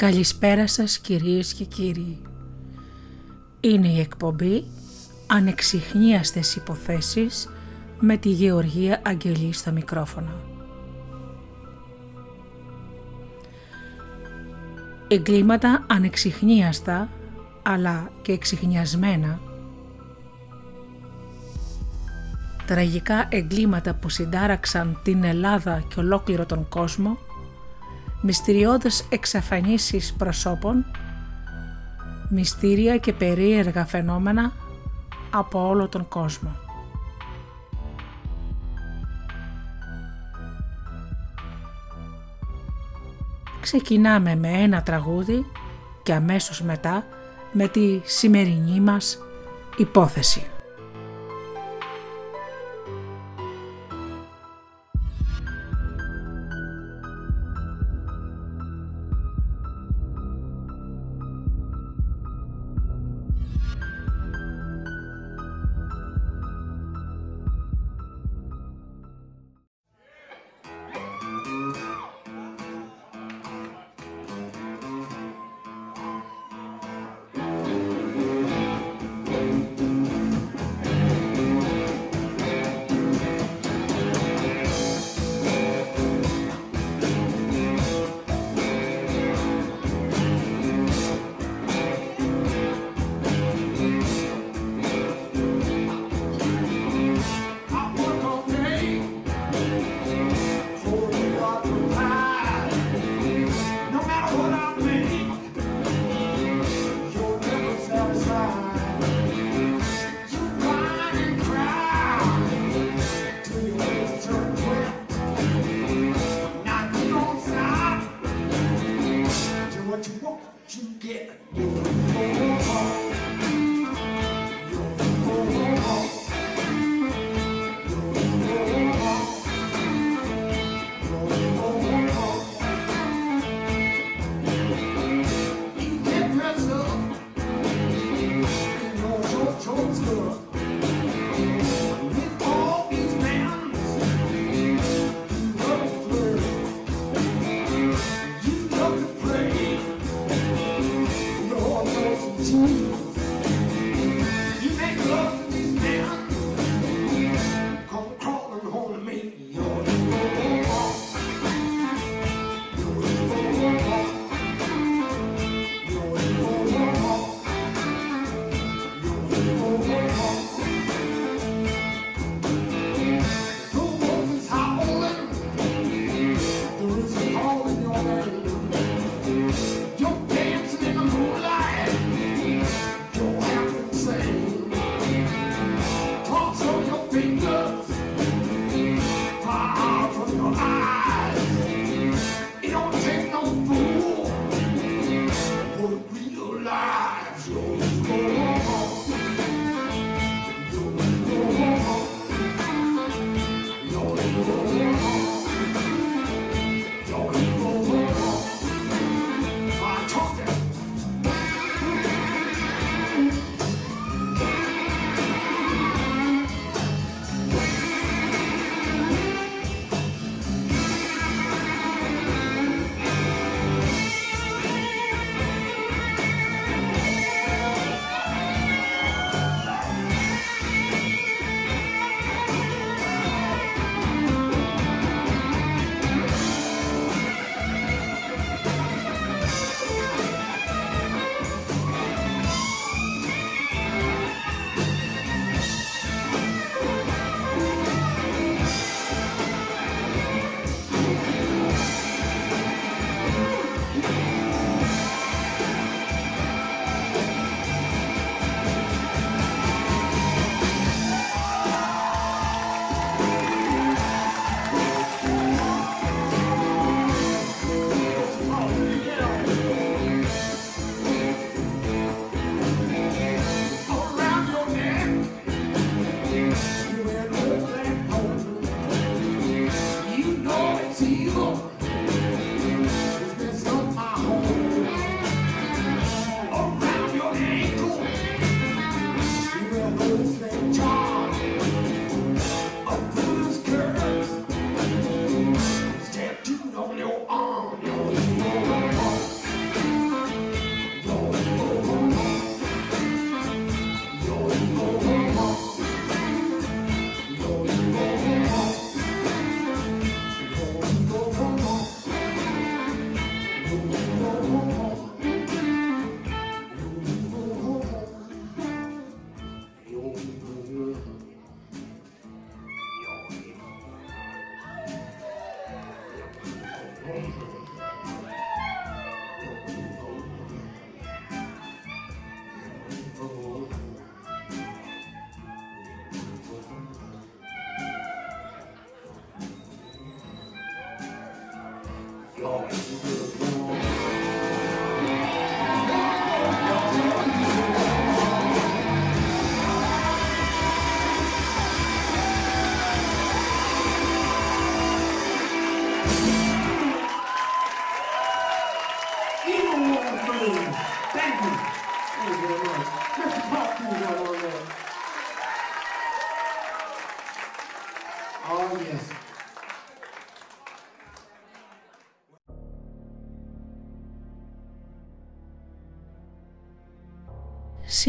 Καλησπέρα σας κυρίες και κύριοι. Είναι η εκπομπή «Ανεξιχνίαστες υποθέσεις» με τη Γεωργία Αγγελή στο μικρόφωνο. Εγκλήματα ανεξιχνίαστα αλλά και εξιχνιασμένα τραγικά εγκλήματα που συντάραξαν την Ελλάδα και ολόκληρο τον κόσμο μυστηριώδες εξαφανίσεις προσώπων, μυστήρια και περίεργα φαινόμενα από όλο τον κόσμο. Ξεκινάμε με ένα τραγούδι και αμέσως μετά με τη σημερινή μας υπόθεση.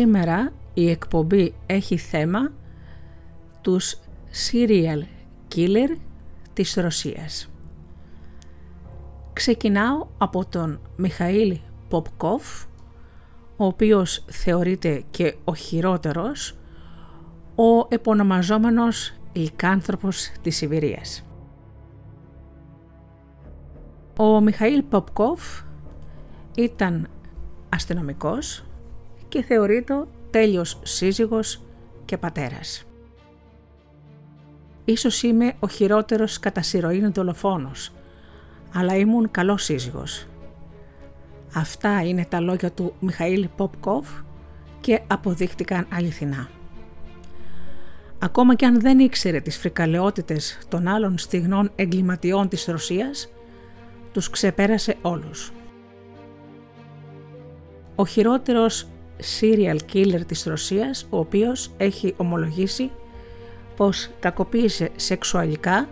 Σήμερα η εκπομπή έχει θέμα τους serial killer της Ρωσίας. Ξεκινάω από τον Μιχαήλ Ποπκόφ, ο οποίος θεωρείται και ο χειρότερος, ο επωνομαζόμενος λικάνθρωπος της Σιβηρίας. Ο Μιχαήλ Ποπκόφ ήταν αστυνομικός και θεωρείται τέλειος σύζυγος και πατέρας. Ίσως είμαι ο χειρότερος κατά σειροήν δολοφόνος, αλλά ήμουν καλός σύζυγος. Αυτά είναι τα λόγια του Μιχαήλ Ποπκόφ και αποδείχτηκαν αληθινά. Ακόμα και αν δεν ήξερε τις φρικαλαιότητες των άλλων στιγνών εγκληματιών της Ρωσίας, τους ξεπέρασε όλους. Ο χειρότερος serial killer της Ρωσίας, ο οποίος έχει ομολογήσει πως κακοποίησε σεξουαλικά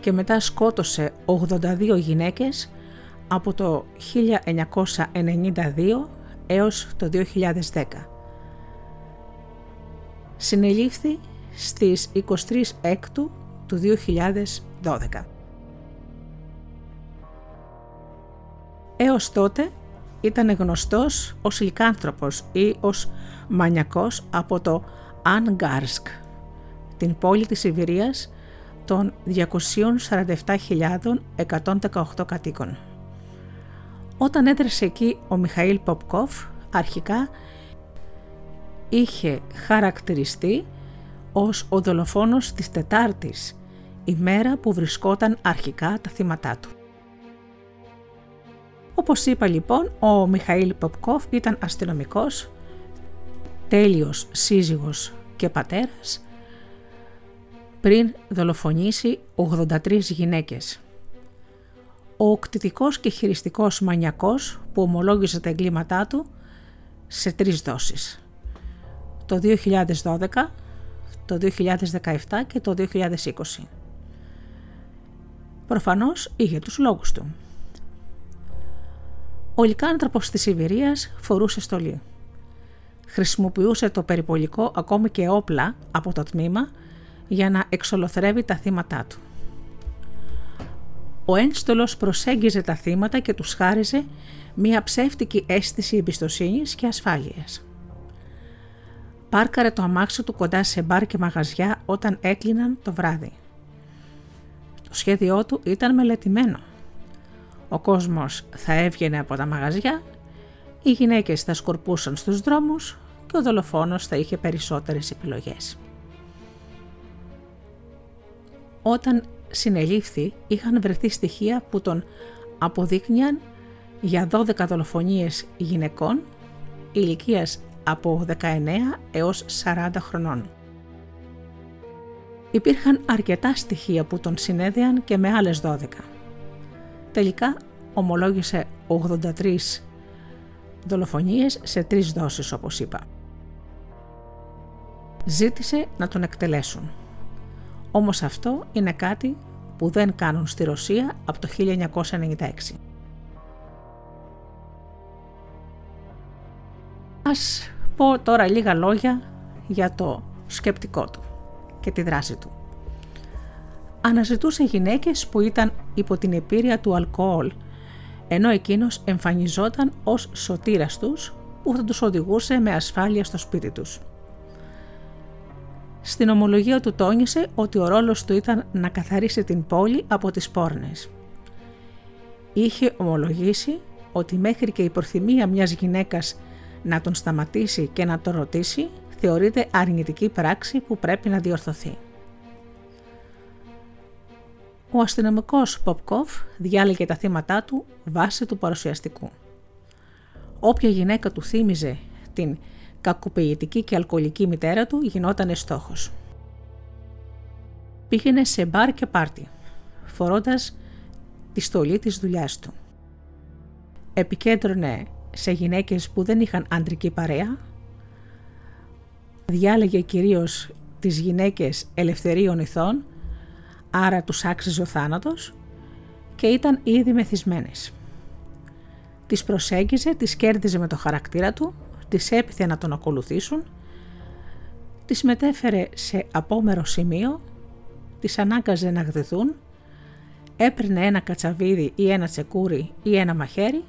και μετά σκότωσε 82 γυναίκες από το 1992 έως το 2010. Συνελήφθη στις 23 Έκτου του 2012. Έως τότε ήταν γνωστός ως λικάνθρωπος ή ως μανιακός από το Ανγκάρσκ, την πόλη της Σιβηρίας των 247.118 κατοίκων. Όταν έδρασε εκεί ο Μιχαήλ Ποπκόφ, αρχικά είχε χαρακτηριστεί ως ο δολοφόνος της Τετάρτης, η μέρα που βρισκόταν αρχικά τα θύματά του. Όπως είπα λοιπόν, ο Μιχαήλ Ποπκόφ ήταν αστυνομικός, τέλειος σύζυγος και πατέρας, πριν δολοφονήσει 83 γυναίκες. Ο κτητικός και χειριστικός μανιακός που ομολόγησε τα εγκλήματά του σε τρεις δόσεις. Το 2012, το 2017 και το 2020. Προφανώς είχε τους λόγους του. Ο λικάνθρωπος της Σιβηρίας φορούσε στολή. Χρησιμοποιούσε το περιπολικό ακόμη και όπλα από το τμήμα για να εξολοθρεύει τα θύματά του. Ο ένστολος προσέγγιζε τα θύματα και τους χάριζε μια ψεύτικη αίσθηση εμπιστοσύνης και ασφάλειας. Πάρκαρε το αμάξι του κοντά σε μπαρ και μαγαζιά όταν έκλειναν το βράδυ. Το σχέδιό του ήταν μελετημένο – ο κόσμος θα έβγαινε από τα μαγαζιά, οι γυναίκες θα σκορπούσαν στους δρόμους και ο δολοφόνος θα είχε περισσότερες επιλογές. Όταν συνελήφθη είχαν βρεθεί στοιχεία που τον αποδείκνυαν για 12 δολοφονίες γυναικών ηλικίας από 19 έως 40 χρονών. Υπήρχαν αρκετά στοιχεία που τον συνέδεαν και με άλλες 12. Τελικά ομολόγησε 83 δολοφονίες σε τρεις δόσεις όπως είπα. Ζήτησε να τον εκτελέσουν. Όμως αυτό είναι κάτι που δεν κάνουν στη Ρωσία από το 1996. Ας πω τώρα λίγα λόγια για το σκεπτικό του και τη δράση του αναζητούσε γυναίκες που ήταν υπό την επίρρεια του αλκοόλ, ενώ εκείνος εμφανιζόταν ως σωτήρας τους που θα τους οδηγούσε με ασφάλεια στο σπίτι τους. Στην ομολογία του τόνισε ότι ο ρόλος του ήταν να καθαρίσει την πόλη από τις πόρνες. Είχε ομολογήσει ότι μέχρι και η προθυμία μιας γυναίκας να τον σταματήσει και να τον ρωτήσει θεωρείται αρνητική πράξη που πρέπει να διορθωθεί. Ο αστυνομικός Ποπκόφ διάλεγε τα θύματά του βάσει του παρουσιαστικού. Όποια γυναίκα του θύμιζε την κακοποιητική και αλκοολική μητέρα του γινόταν στόχος. Πήγαινε σε μπαρ και πάρτι, φορώντας τη στολή της δουλειάς του. Επικέντρωνε σε γυναίκες που δεν είχαν άντρικη παρέα, διάλεγε κυρίως τις γυναίκες ελευθερίων ηθών άρα τους άξιζε ο θάνατος και ήταν ήδη μεθυσμένες. Τις προσέγγιζε, τις κέρδιζε με το χαρακτήρα του τις έπιθε να τον ακολουθήσουν, τις μετέφερε σε απόμερο σημείο, τις ανάγκαζε να γδεθούν, έπαιρνε ένα κατσαβίδι ή ένα τσεκούρι ή ένα μαχαίρι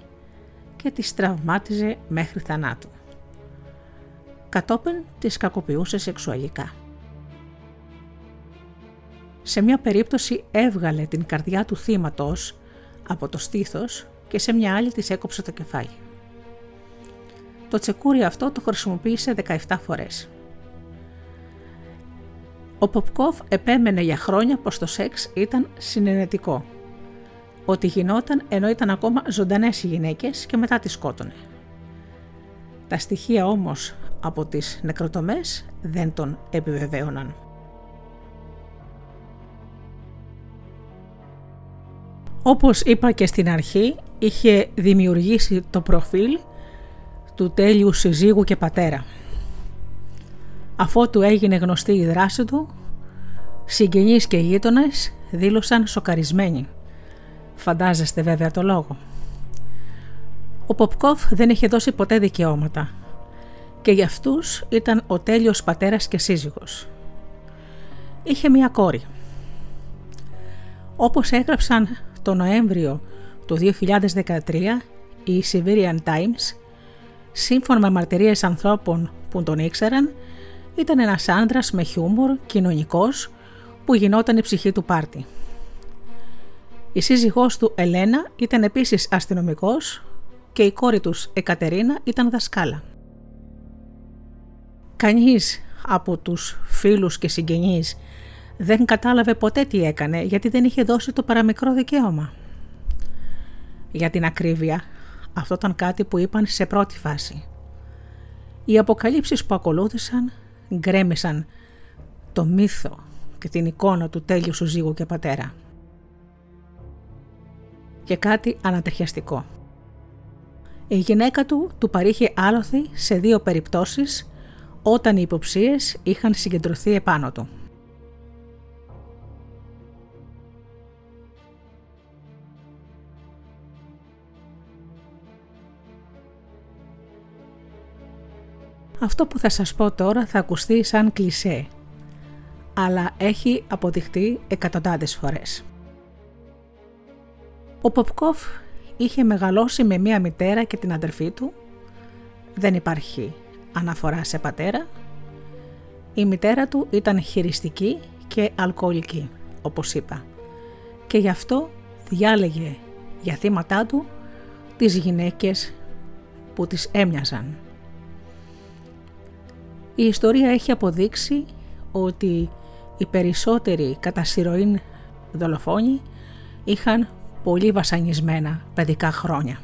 και τις τραυμάτιζε μέχρι θανάτου. Κατόπιν τις κακοποιούσε σεξουαλικά. Σε μια περίπτωση έβγαλε την καρδιά του θύματος από το στήθος και σε μια άλλη της έκοψε το κεφάλι. Το τσεκούρι αυτό το χρησιμοποίησε 17 φορές. Ο Ποπκόφ επέμενε για χρόνια πως το σεξ ήταν συνενετικό, ότι γινόταν ενώ ήταν ακόμα ζωντανές οι γυναίκες και μετά τις σκότωνε. Τα στοιχεία όμως από τις νεκροτομές δεν τον επιβεβαίωναν. Όπως είπα και στην αρχή, είχε δημιουργήσει το προφίλ του τέλειου συζύγου και πατέρα. Αφότου έγινε γνωστή η δράση του, συγγενείς και γείτονες δήλωσαν σοκαρισμένοι. Φαντάζεστε βέβαια το λόγο. Ο Ποπκόφ δεν είχε δώσει ποτέ δικαιώματα και για αυτούς ήταν ο τέλειος πατέρας και σύζυγος. Είχε μία κόρη. Όπως έγραψαν το Νοέμβριο του 2013 οι Siberian Times, σύμφωνα με μαρτυρίες ανθρώπων που τον ήξεραν, ήταν ένας άντρας με χιούμορ, κοινωνικός, που γινόταν η ψυχή του πάρτι. Η σύζυγός του Ελένα ήταν επίσης αστυνομικός και η κόρη τους Εκατερίνα ήταν δασκάλα. Κανείς από τους φίλους και συγγενείς δεν κατάλαβε ποτέ τι έκανε γιατί δεν είχε δώσει το παραμικρό δικαίωμα. Για την ακρίβεια, αυτό ήταν κάτι που είπαν σε πρώτη φάση. Οι αποκαλύψεις που ακολούθησαν γκρέμισαν το μύθο και την εικόνα του τέλειου σου ζύγου και πατέρα. Και κάτι ανατριχιαστικό. Η γυναίκα του του παρήχε άλοθη σε δύο περιπτώσεις όταν οι υποψίες είχαν συγκεντρωθεί επάνω του. Αυτό που θα σας πω τώρα θα ακουστεί σαν κλισέ, αλλά έχει αποδειχτεί εκατοντάδες φορές. Ο Ποπκόφ είχε μεγαλώσει με μία μητέρα και την αδερφή του. Δεν υπάρχει αναφορά σε πατέρα. Η μητέρα του ήταν χειριστική και αλκοολική, όπως είπα. Και γι' αυτό διάλεγε για θύματά του τις γυναίκες που τις έμοιαζαν. Η ιστορία έχει αποδείξει ότι οι περισσότεροι κατά σειροήν δολοφόνοι είχαν πολύ βασανισμένα παιδικά χρόνια.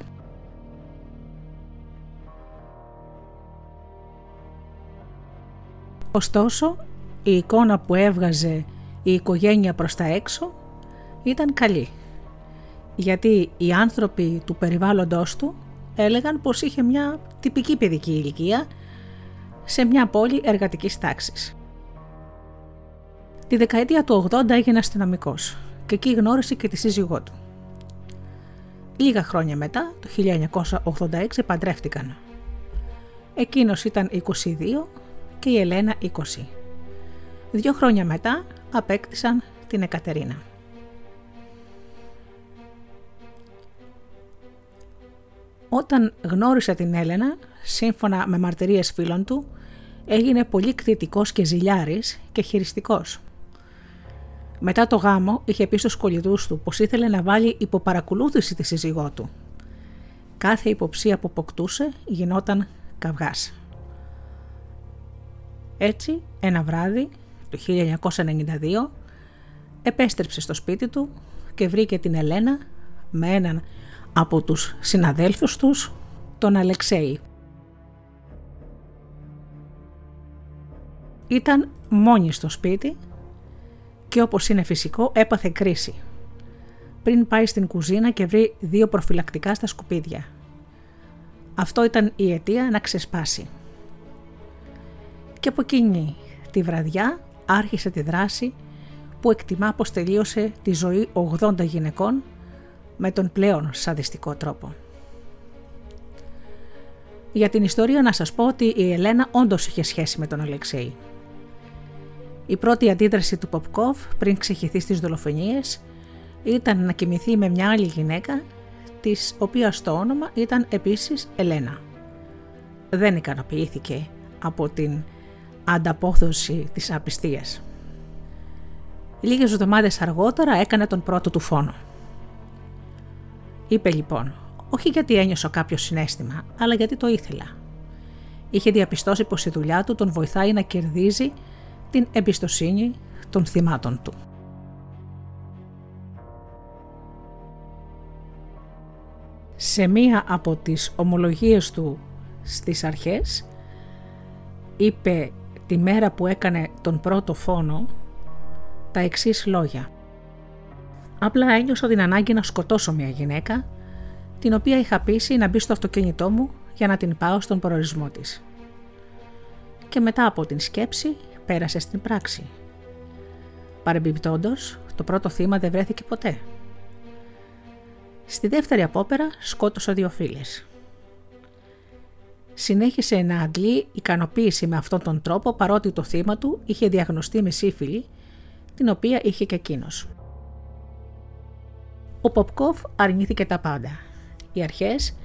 Ωστόσο, η εικόνα που έβγαζε η οικογένεια προς τα έξω ήταν καλή, γιατί οι άνθρωποι του περιβάλλοντος του έλεγαν πως είχε μια τυπική παιδική ηλικία σε μια πόλη εργατικής τάξης. Τη δεκαετία του 80 έγινε αστυνομικός και εκεί γνώρισε και τη σύζυγό του. Λίγα χρόνια μετά, το 1986, παντρεύτηκαν. Εκείνος ήταν 22 και η Ελένα 20. Δύο χρόνια μετά απέκτησαν την Εκατερίνα. Όταν γνώρισε την Έλενα, σύμφωνα με μαρτυρίες φίλων του, έγινε πολύ κτητικός και ζηλιάρης και χειριστικός. Μετά το γάμο είχε πει στους κολλητούς του πως ήθελε να βάλει υποπαρακολούθηση τη σύζυγό του. Κάθε υποψία που αποκτούσε γινόταν καυγάς. Έτσι, ένα βράδυ, το 1992, επέστρεψε στο σπίτι του και βρήκε την Ελένα με έναν από τους συναδέλφους τους, τον Αλεξέη. Ήταν μόνη στο σπίτι και όπως είναι φυσικό έπαθε κρίση. Πριν πάει στην κουζίνα και βρει δύο προφυλακτικά στα σκουπίδια. Αυτό ήταν η αιτία να ξεσπάσει. Και από εκείνη τη βραδιά άρχισε τη δράση που εκτιμά πως τελείωσε τη ζωή 80 γυναικών με τον πλέον σαδιστικό τρόπο. Για την ιστορία να σας πω ότι η Ελένα όντως είχε σχέση με τον Αλεξέη. Η πρώτη αντίδραση του Ποπκόφ πριν ξεχυθεί στις δολοφονίες ήταν να κοιμηθεί με μια άλλη γυναίκα της οποίας το όνομα ήταν επίσης Ελένα. Δεν ικανοποιήθηκε από την ανταπόδοση της απιστίας. Λίγες εβδομάδες αργότερα έκανε τον πρώτο του φόνο. Είπε λοιπόν, όχι γιατί ένιωσα κάποιο συνέστημα, αλλά γιατί το ήθελα. Είχε διαπιστώσει πως η δουλειά του τον βοηθάει να κερδίζει την εμπιστοσύνη των θυμάτων του. Σε μία από τις ομολογίες του στις αρχές είπε τη μέρα που έκανε τον πρώτο φόνο τα εξής λόγια. Απλά ένιωσα την ανάγκη να σκοτώσω μια γυναίκα την οποία είχα πείσει να μπει στο αυτοκίνητό μου για να την πάω στον προορισμό της. Και μετά από την σκέψη πέρασε στην πράξη. Παρεμπιπτόντως, το πρώτο θύμα δεν βρέθηκε ποτέ. Στη δεύτερη απόπερα σκότωσε δύο φίλες. Συνέχισε να αντλεί ικανοποίηση με αυτόν τον τρόπο παρότι το θύμα του είχε διαγνωστεί με σύφυλλη, την οποία είχε και εκείνος. Ο Ποπκόφ αρνήθηκε τα πάντα. Οι αρχές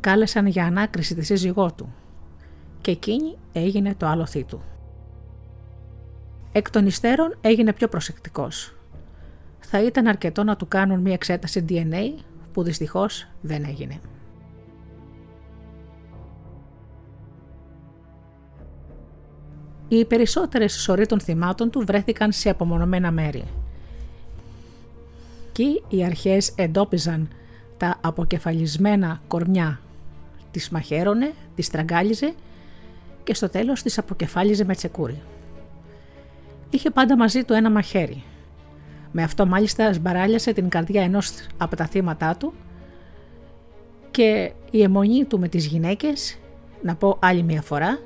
κάλεσαν για ανάκριση τη σύζυγό του και εκείνη έγινε το άλοθή του. Εκ των υστέρων έγινε πιο προσεκτικός. Θα ήταν αρκετό να του κάνουν μία εξέταση DNA που δυστυχώς δεν έγινε. Οι περισσότερες σωροί των θυμάτων του βρέθηκαν σε απομονωμένα μέρη. Εκεί οι αρχές εντόπιζαν τα αποκεφαλισμένα κορμιά. Τις μαχαίρωνε, τις τραγκάλιζε και στο τέλος τις αποκεφάλιζε με τσεκούρι. Είχε πάντα μαζί του ένα μαχαίρι. Με αυτό μάλιστα σμπαράλιασε την καρδιά ενός από τα θύματά του και η αιμονή του με τις γυναίκες, να πω άλλη μια φορά,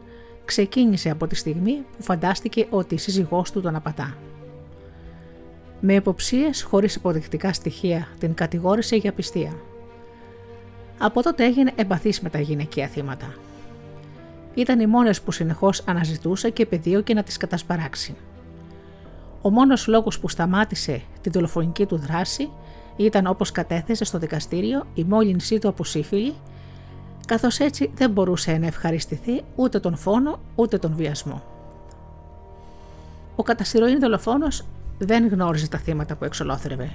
ξεκίνησε από τη στιγμή που φαντάστηκε ότι η σύζυγός του τον απατά. Με υποψίες χωρίς υποδεικτικά στοιχεία την κατηγόρησε για πιστία. Από τότε έγινε εμπαθής με τα γυναικεία θύματα. Ήταν οι μόνες που συνεχώς αναζητούσε και πεδίωκε να τις κατασπαράξει. Ο μόνος λόγος που σταμάτησε την δολοφονική του δράση ήταν όπως κατέθεσε στο δικαστήριο η μόλυνσή του από σύφυλλη, καθώς έτσι δεν μπορούσε να ευχαριστηθεί ούτε τον φόνο ούτε τον βιασμό. Ο καταστηρωήν δολοφόνος δεν γνώριζε τα θύματα που εξολόθρευε.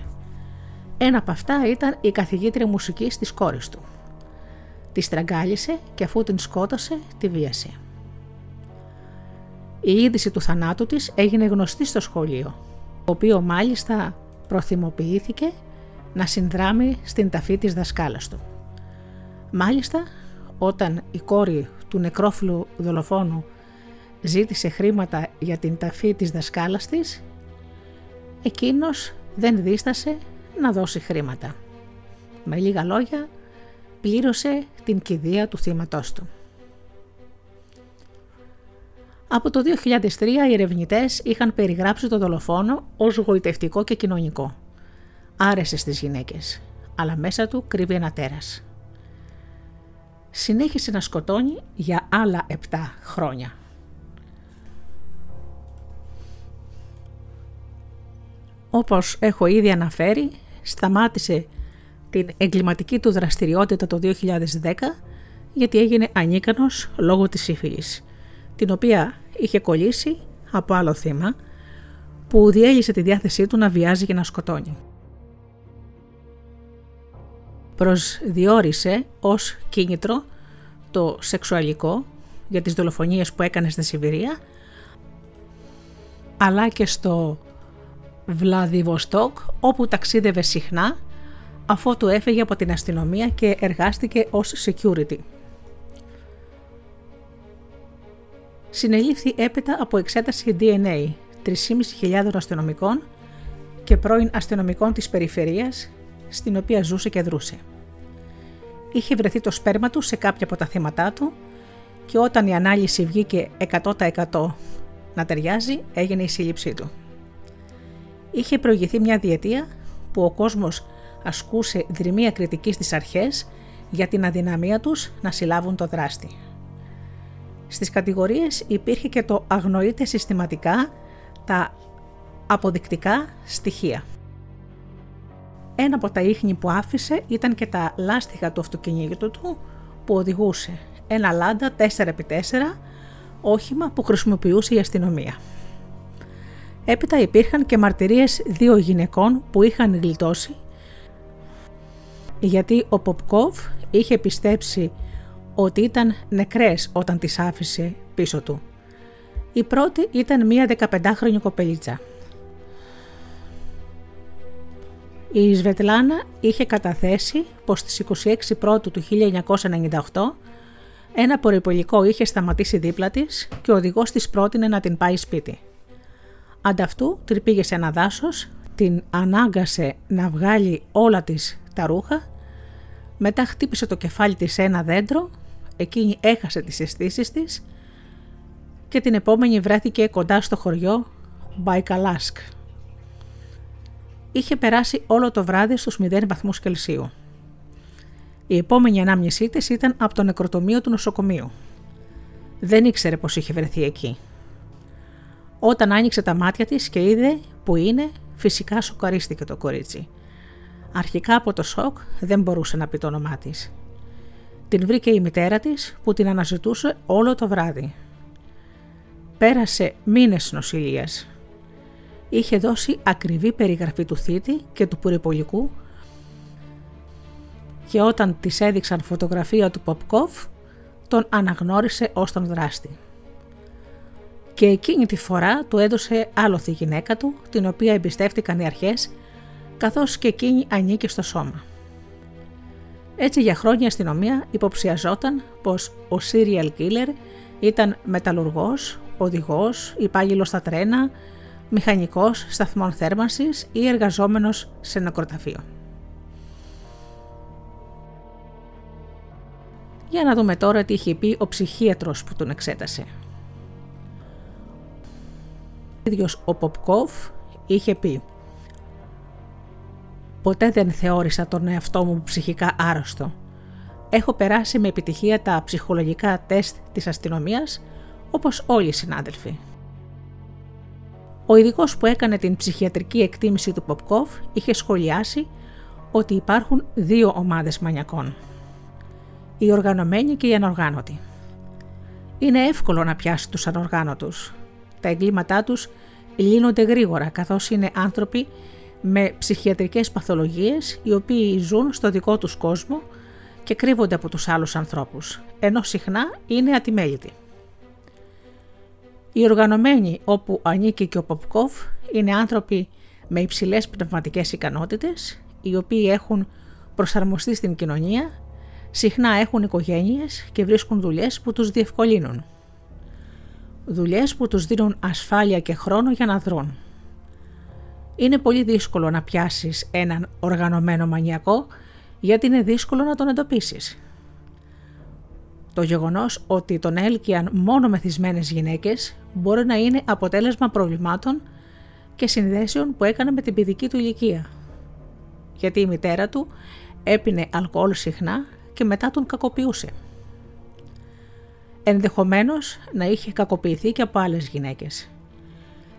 Ένα από αυτά ήταν η καθηγήτρια μουσικής της κόρης του. Τη στραγγάλισε και αφού την σκότωσε, τη βίασε. Η είδηση του θανάτου της έγινε γνωστή στο σχολείο, το οποίο μάλιστα προθυμοποιήθηκε να συνδράμει στην ταφή της δασκάλας του. Μάλιστα, όταν η κόρη του νεκρόφιλου δολοφόνου ζήτησε χρήματα για την ταφή της δασκάλας της, εκείνος δεν δίστασε να δώσει χρήματα. Με λίγα λόγια, πλήρωσε την κηδεία του θύματός του. Από το 2003 οι ερευνητές είχαν περιγράψει το δολοφόνο ως γοητευτικό και κοινωνικό. Άρεσε στις γυναίκες, αλλά μέσα του κρύβει ένα τέρας. Συνέχισε να σκοτώνει για άλλα 7 χρόνια. Όπως έχω ήδη αναφέρει, σταμάτησε την εγκληματική του δραστηριότητα το 2010 γιατί έγινε ανίκανος λόγω της σύφυλης, την οποία είχε κολλήσει από άλλο θύμα που διέλυσε τη διάθεσή του να βιάζει και να σκοτώνει. Προσδιορίσε ως κίνητρο το σεξουαλικό για τις δολοφονίες που έκανε στη Σιβηρία αλλά και στο Βλαδιβοστόκ όπου ταξίδευε συχνά αφού του έφεγε από την αστυνομία και εργάστηκε ως security. Συνελήφθη έπειτα από εξέταση DNA 3.500 αστυνομικών και πρώην αστυνομικών της περιφερείας στην οποία ζούσε και δρούσε. Είχε βρεθεί το σπέρμα του σε κάποια από τα θύματά του και όταν η ανάλυση βγήκε 100% να ταιριάζει έγινε η σύλληψή του. Είχε προηγηθεί μια διετία που ο κόσμος ασκούσε δρυμία κριτικής στις αρχές για την αδυναμία τους να συλλάβουν το δράστη. Στις κατηγορίες υπήρχε και το αγνοείται συστηματικά τα αποδεικτικά στοιχεία. Ένα από τα ίχνη που άφησε ήταν και τα λάστιχα του αυτοκινήτου του που οδηγούσε ένα λάντα 4x4 όχημα που χρησιμοποιούσε η αστυνομία. Έπειτα υπήρχαν και μαρτυρίες δύο γυναικών που είχαν γλιτώσει γιατί ο Ποπκόβ είχε πιστέψει ότι ήταν νεκρές όταν τις άφησε πίσω του. Η πρώτη ήταν μία 15χρονη κοπελίτσα. Η Σβετλάνα είχε καταθέσει πως στις 26 Πρώτου του 1998 ένα πορυπολικό είχε σταματήσει δίπλα της και ο οδηγός της πρότεινε να την πάει σπίτι. Ανταυτού την πήγε σε ένα δάσος, την ανάγκασε να βγάλει όλα της τα ρούχα, μετά χτύπησε το κεφάλι της σε ένα δέντρο, εκείνη έχασε τις αισθήσεις της και την επόμενη βρέθηκε κοντά στο χωριό Μπαϊκαλάσκ. Είχε περάσει όλο το βράδυ στους 0 βαθμούς Κελσίου. Η επόμενη ανάμνησή της ήταν από το νεκροτομείο του νοσοκομείου. Δεν ήξερε πως είχε βρεθεί εκεί. Όταν άνοιξε τα μάτια της και είδε που είναι, φυσικά σοκαρίστηκε το κορίτσι. Αρχικά από το σοκ δεν μπορούσε να πει το όνομά της. Την βρήκε η μητέρα της που την αναζητούσε όλο το βράδυ. Πέρασε μήνες νοσηλείας. Είχε δώσει ακριβή περιγραφή του θήτη και του πουρυπολικού και όταν της έδειξαν φωτογραφία του Ποπκόφ, τον αναγνώρισε ως τον δράστη. Και εκείνη τη φορά του έδωσε άλοθη γυναίκα του, την οποία εμπιστεύτηκαν οι αρχές, καθώς και εκείνη ανήκε στο σώμα. Έτσι για χρόνια η αστυνομία υποψιαζόταν πως ο serial killer ήταν μεταλλουργός, οδηγός, υπάγγελος στα τρένα, μηχανικός σταθμών θέρμανσης ή εργαζόμενος σε νεκροταφείο. Για να δούμε τώρα τι είχε πει ο ψυχίατρος που τον εξέτασε. Ο ίδιος ο Ποπκόφ είχε πει «Ποτέ δεν θεώρησα τον εαυτό μου ψυχικά άρρωστο. Έχω περάσει με επιτυχία τα ψυχολογικά τεστ της αστυνομίας όπως όλοι οι συνάδελφοι. Ο ειδικός που έκανε την ψυχιατρική εκτίμηση του Ποπκόφ είχε σχολιάσει ότι υπάρχουν δύο ομάδες μανιακών – οι οργανωμένοι και οι ανοργάνωτοι. Είναι εύκολο να πιάσει τους ανοργάνωτους. Τα εγκλήματά τους λύνονται γρήγορα καθώς είναι άνθρωποι με ψυχιατρικές παθολογίες οι οποίοι ζουν στο δικό τους κόσμο και κρύβονται από τους άλλους ανθρώπους, ενώ συχνά είναι ατιμέλητοι. Οι οργανωμένοι όπου ανήκει και ο Ποπκόφ είναι άνθρωποι με υψηλές πνευματικές ικανότητες, οι οποίοι έχουν προσαρμοστεί στην κοινωνία συχνά έχουν οικογένειες και βρίσκουν δουλειές που τους διευκολύνουν. Δουλειές που τους δίνουν ασφάλεια και χρόνο για να δρουν. Είναι πολύ δύσκολο να πιάσεις έναν οργανωμένο μανιακό γιατί είναι δύσκολο να τον εντοπίσεις. Το γεγονός ότι τον έλκυαν μόνο μεθυσμένες γυναίκες μπορεί να είναι αποτέλεσμα προβλημάτων και συνδέσεων που έκανε με την παιδική του ηλικία. Γιατί η μητέρα του έπινε αλκοόλ συχνά και μετά τον κακοποιούσε. Ενδεχομένως να είχε κακοποιηθεί και από άλλες γυναίκες.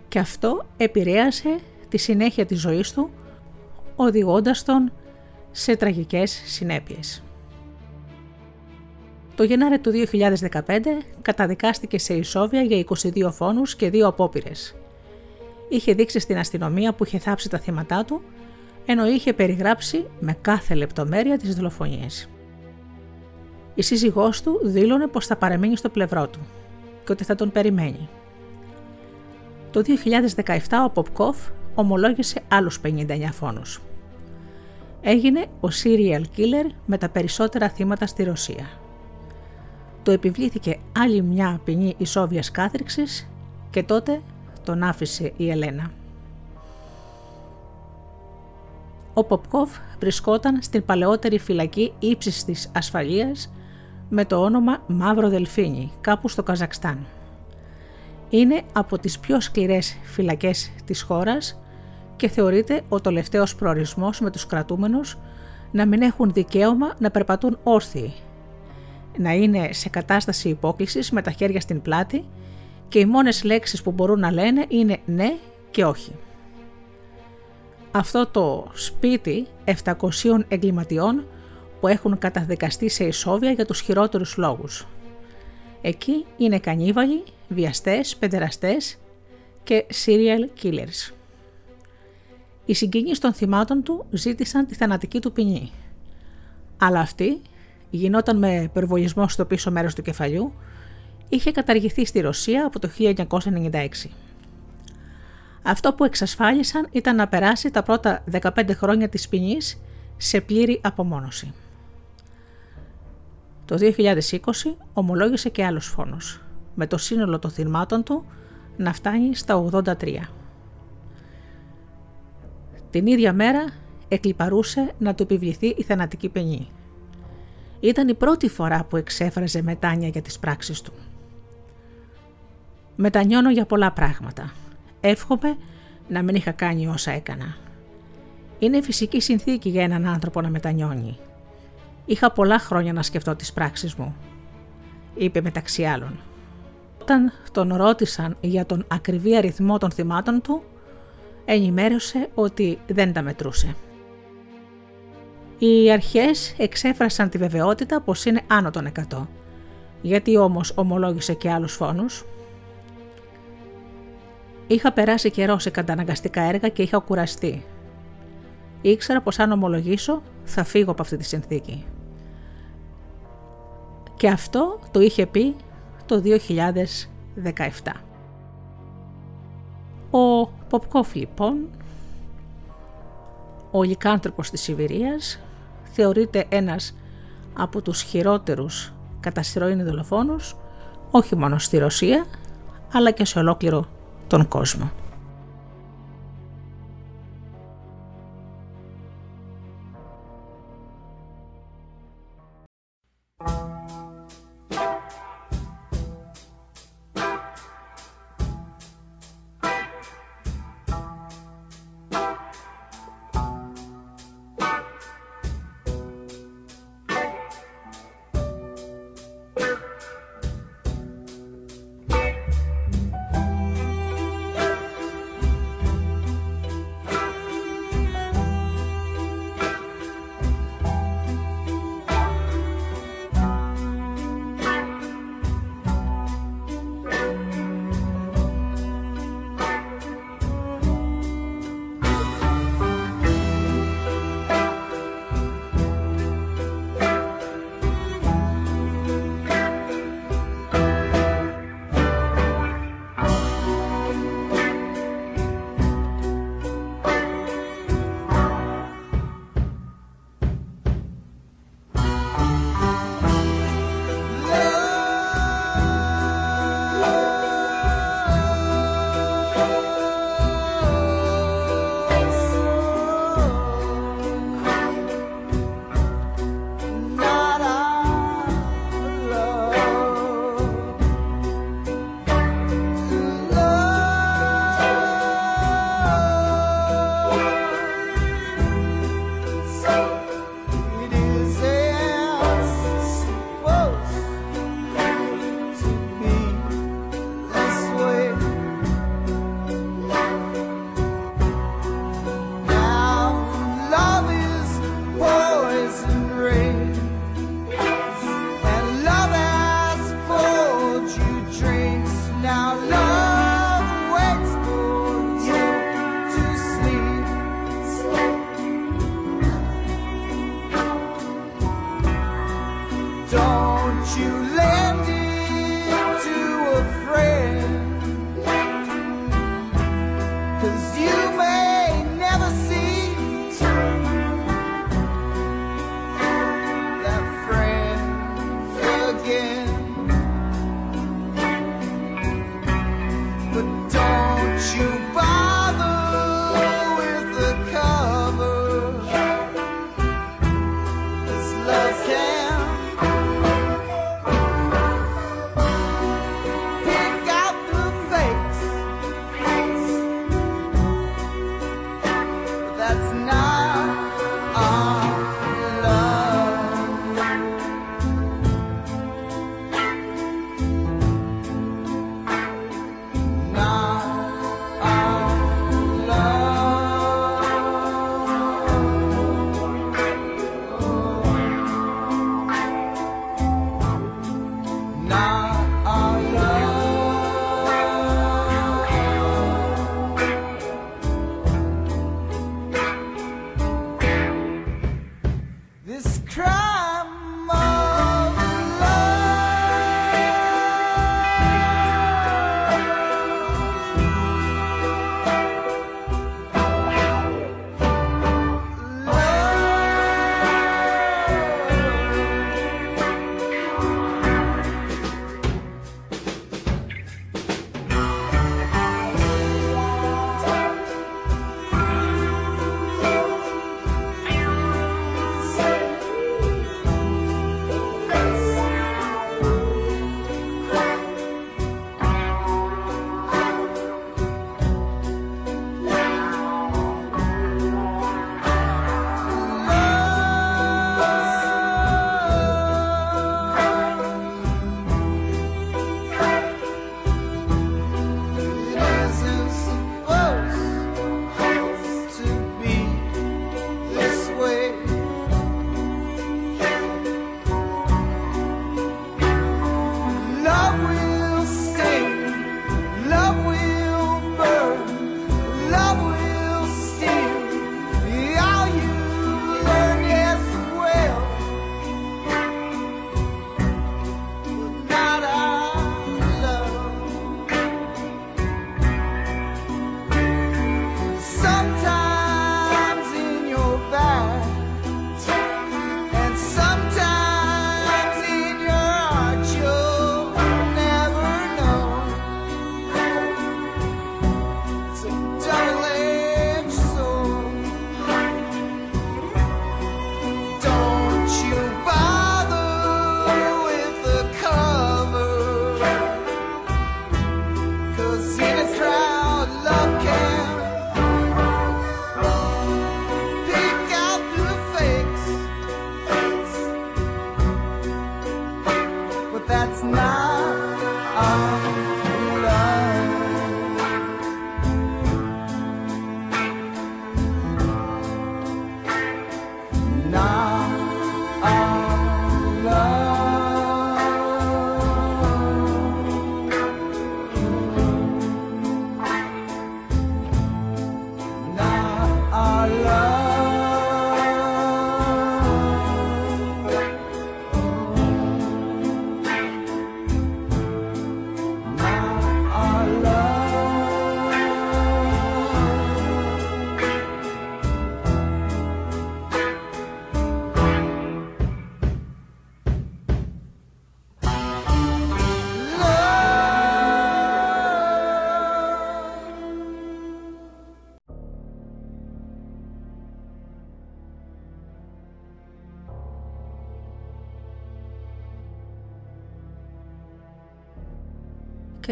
Και αυτό επηρέασε τη συνέχεια της ζωής του, οδηγώντας τον σε τραγικές συνέπειες. Το Γενάρη του 2015 καταδικάστηκε σε ισόβια για 22 φόνους και 2 απόπειρες. Είχε δείξει στην αστυνομία που είχε θάψει τα θύματά του, ενώ είχε περιγράψει με κάθε λεπτομέρεια τις δολοφονίες. Η σύζυγός του δήλωνε πως θα παραμείνει στο πλευρό του και ότι θα τον περιμένει. Το 2017 ο Ποπκόφ ομολόγησε άλλους 59 φόνους. Έγινε ο serial killer με τα περισσότερα θύματα στη Ρωσία. Το επιβλήθηκε άλλη μια ποινή ισόβιας κάθριξης και τότε τον άφησε η Ελένα. Ο Ποπκόφ βρισκόταν στην παλαιότερη φυλακή ύψης της ασφαλείας με το όνομα Μαύρο Δελφίνι, κάπου στο Καζακστάν. Είναι από τις πιο σκληρές φυλακές της χώρας και θεωρείται ο τελευταίος προορισμός με τους κρατούμενους να μην έχουν δικαίωμα να περπατούν όρθιοι, να είναι σε κατάσταση υπόκλησης με τα χέρια στην πλάτη και οι μόνες λέξεις που μπορούν να λένε είναι ναι και όχι. Αυτό το σπίτι 700 εγκληματιών που έχουν καταδικαστεί σε ισόβια για τους χειρότερους λόγους. Εκεί είναι κανίβαλοι, βιαστές, παιδεραστές και serial killers. Οι συγγενείς των θυμάτων του ζήτησαν τη θανατική του ποινή. Αλλά αυτή γινόταν με υπερβολισμό στο πίσω μέρος του κεφαλιού, είχε καταργηθεί στη Ρωσία από το 1996. Αυτό που εξασφάλισαν ήταν να περάσει τα πρώτα 15 χρόνια της ποινής σε πλήρη απομόνωση. Το 2020 ομολόγησε και άλλους φόνους, με το σύνολο των θυμάτων του να φτάνει στα 83. Την ίδια μέρα εκλυπαρούσε να του επιβληθεί η θανατική ποινή. Ήταν η πρώτη φορά που εξέφραζε μετάνια για τις πράξεις του. Μετανιώνω για πολλά πράγματα. Εύχομαι να μην είχα κάνει όσα έκανα. Είναι φυσική συνθήκη για έναν άνθρωπο να μετανιώνει. Είχα πολλά χρόνια να σκεφτώ τις πράξεις μου, είπε μεταξύ άλλων. Όταν τον ρώτησαν για τον ακριβή αριθμό των θυμάτων του, ενημέρωσε ότι δεν τα μετρούσε. Οι αρχές εξέφρασαν τη βεβαιότητα πως είναι άνω των 100. Γιατί όμως ομολόγησε και άλλους φόνους; Είχα περάσει καιρό σε καταναγκαστικά έργα και είχα κουραστεί. Ήξερα πως αν ομολογήσω θα φύγω από αυτή τη συνθήκη. Και αυτό το είχε πει το 2017. Ο Ποπκόφ λοιπόν, ο λικάνθρωπος της Σιβηρίας, θεωρείται ένας από τους χειρότερους καταστηρώινοι δολοφόνους, όχι μόνο στη Ρωσία, αλλά και σε ολόκληρο τον κόσμο.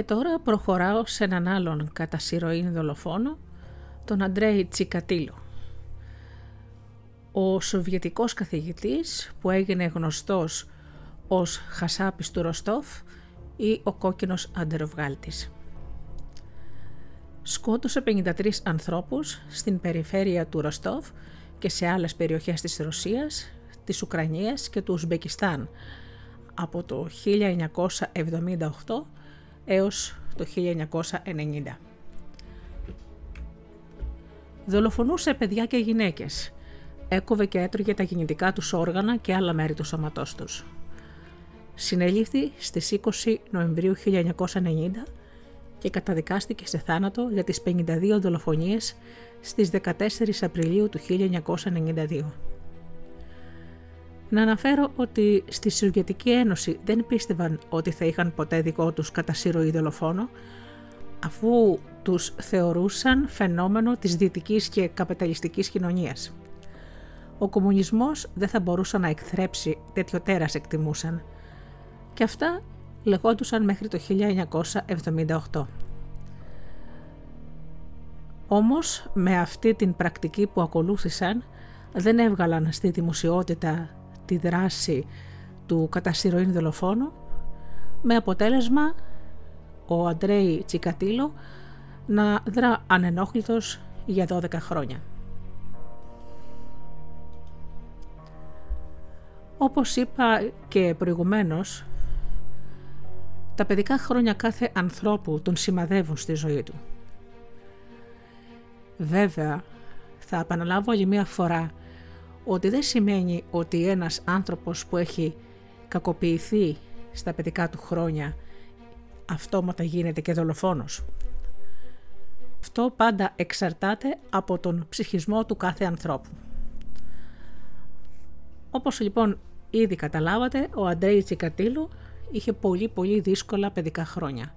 Και τώρα προχωράω σε έναν άλλον κατά σειροήν δολοφόνο, τον Αντρέι Τσικατήλο. Ο σοβιετικός καθηγητής που έγινε γνωστός ως Χασάπης του Ροστόφ ή ο κόκκινος αντεροβγάλτης. Σκότωσε 53 ανθρώπους στην περιφέρεια του Ροστόφ και σε άλλες περιοχές της Ρωσίας, της Ουκρανίας και του Ουσμπεκιστάν από το 1978 έως το 1990. Δολοφονούσε παιδιά και γυναίκες. Έκοβε και έτρωγε τα γεννητικά τους όργανα και άλλα μέρη του σώματός τους. Συνελήφθη στις 20 Νοεμβρίου 1990 και καταδικάστηκε σε θάνατο για τις 52 δολοφονίες στις 14 Απριλίου του 1992. Να αναφέρω ότι στη Σοβιετική Ένωση δεν πίστευαν ότι θα είχαν ποτέ δικό τους κατασύρωη δολοφόνο, αφού τους θεωρούσαν φαινόμενο της δυτικής και καπιταλιστικής κοινωνίας. Ο κομμουνισμός δεν θα μπορούσε να εκθρέψει τέτοιο τέρας εκτιμούσαν και αυτά λεγόντουσαν μέχρι το 1978. Όμως με αυτή την πρακτική που ακολούθησαν δεν έβγαλαν στη δημοσιότητα τη δράση του κατασυρωήν δολοφόνου με αποτέλεσμα ο Αντρέι Τσικατήλο να δρά ανενόχλητος για 12 χρόνια. Όπως είπα και προηγουμένως, τα παιδικά χρόνια κάθε ανθρώπου τον σημαδεύουν στη ζωή του. Βέβαια, θα επαναλάβω άλλη μία φορά ότι δεν σημαίνει ότι ένας άνθρωπος που έχει κακοποιηθεί στα παιδικά του χρόνια αυτόματα γίνεται και δολοφόνος. Αυτό πάντα εξαρτάται από τον ψυχισμό του κάθε ανθρώπου. Όπως λοιπόν ήδη καταλάβατε, ο Αντρέι Τσικατήλου είχε πολύ πολύ δύσκολα παιδικά χρόνια.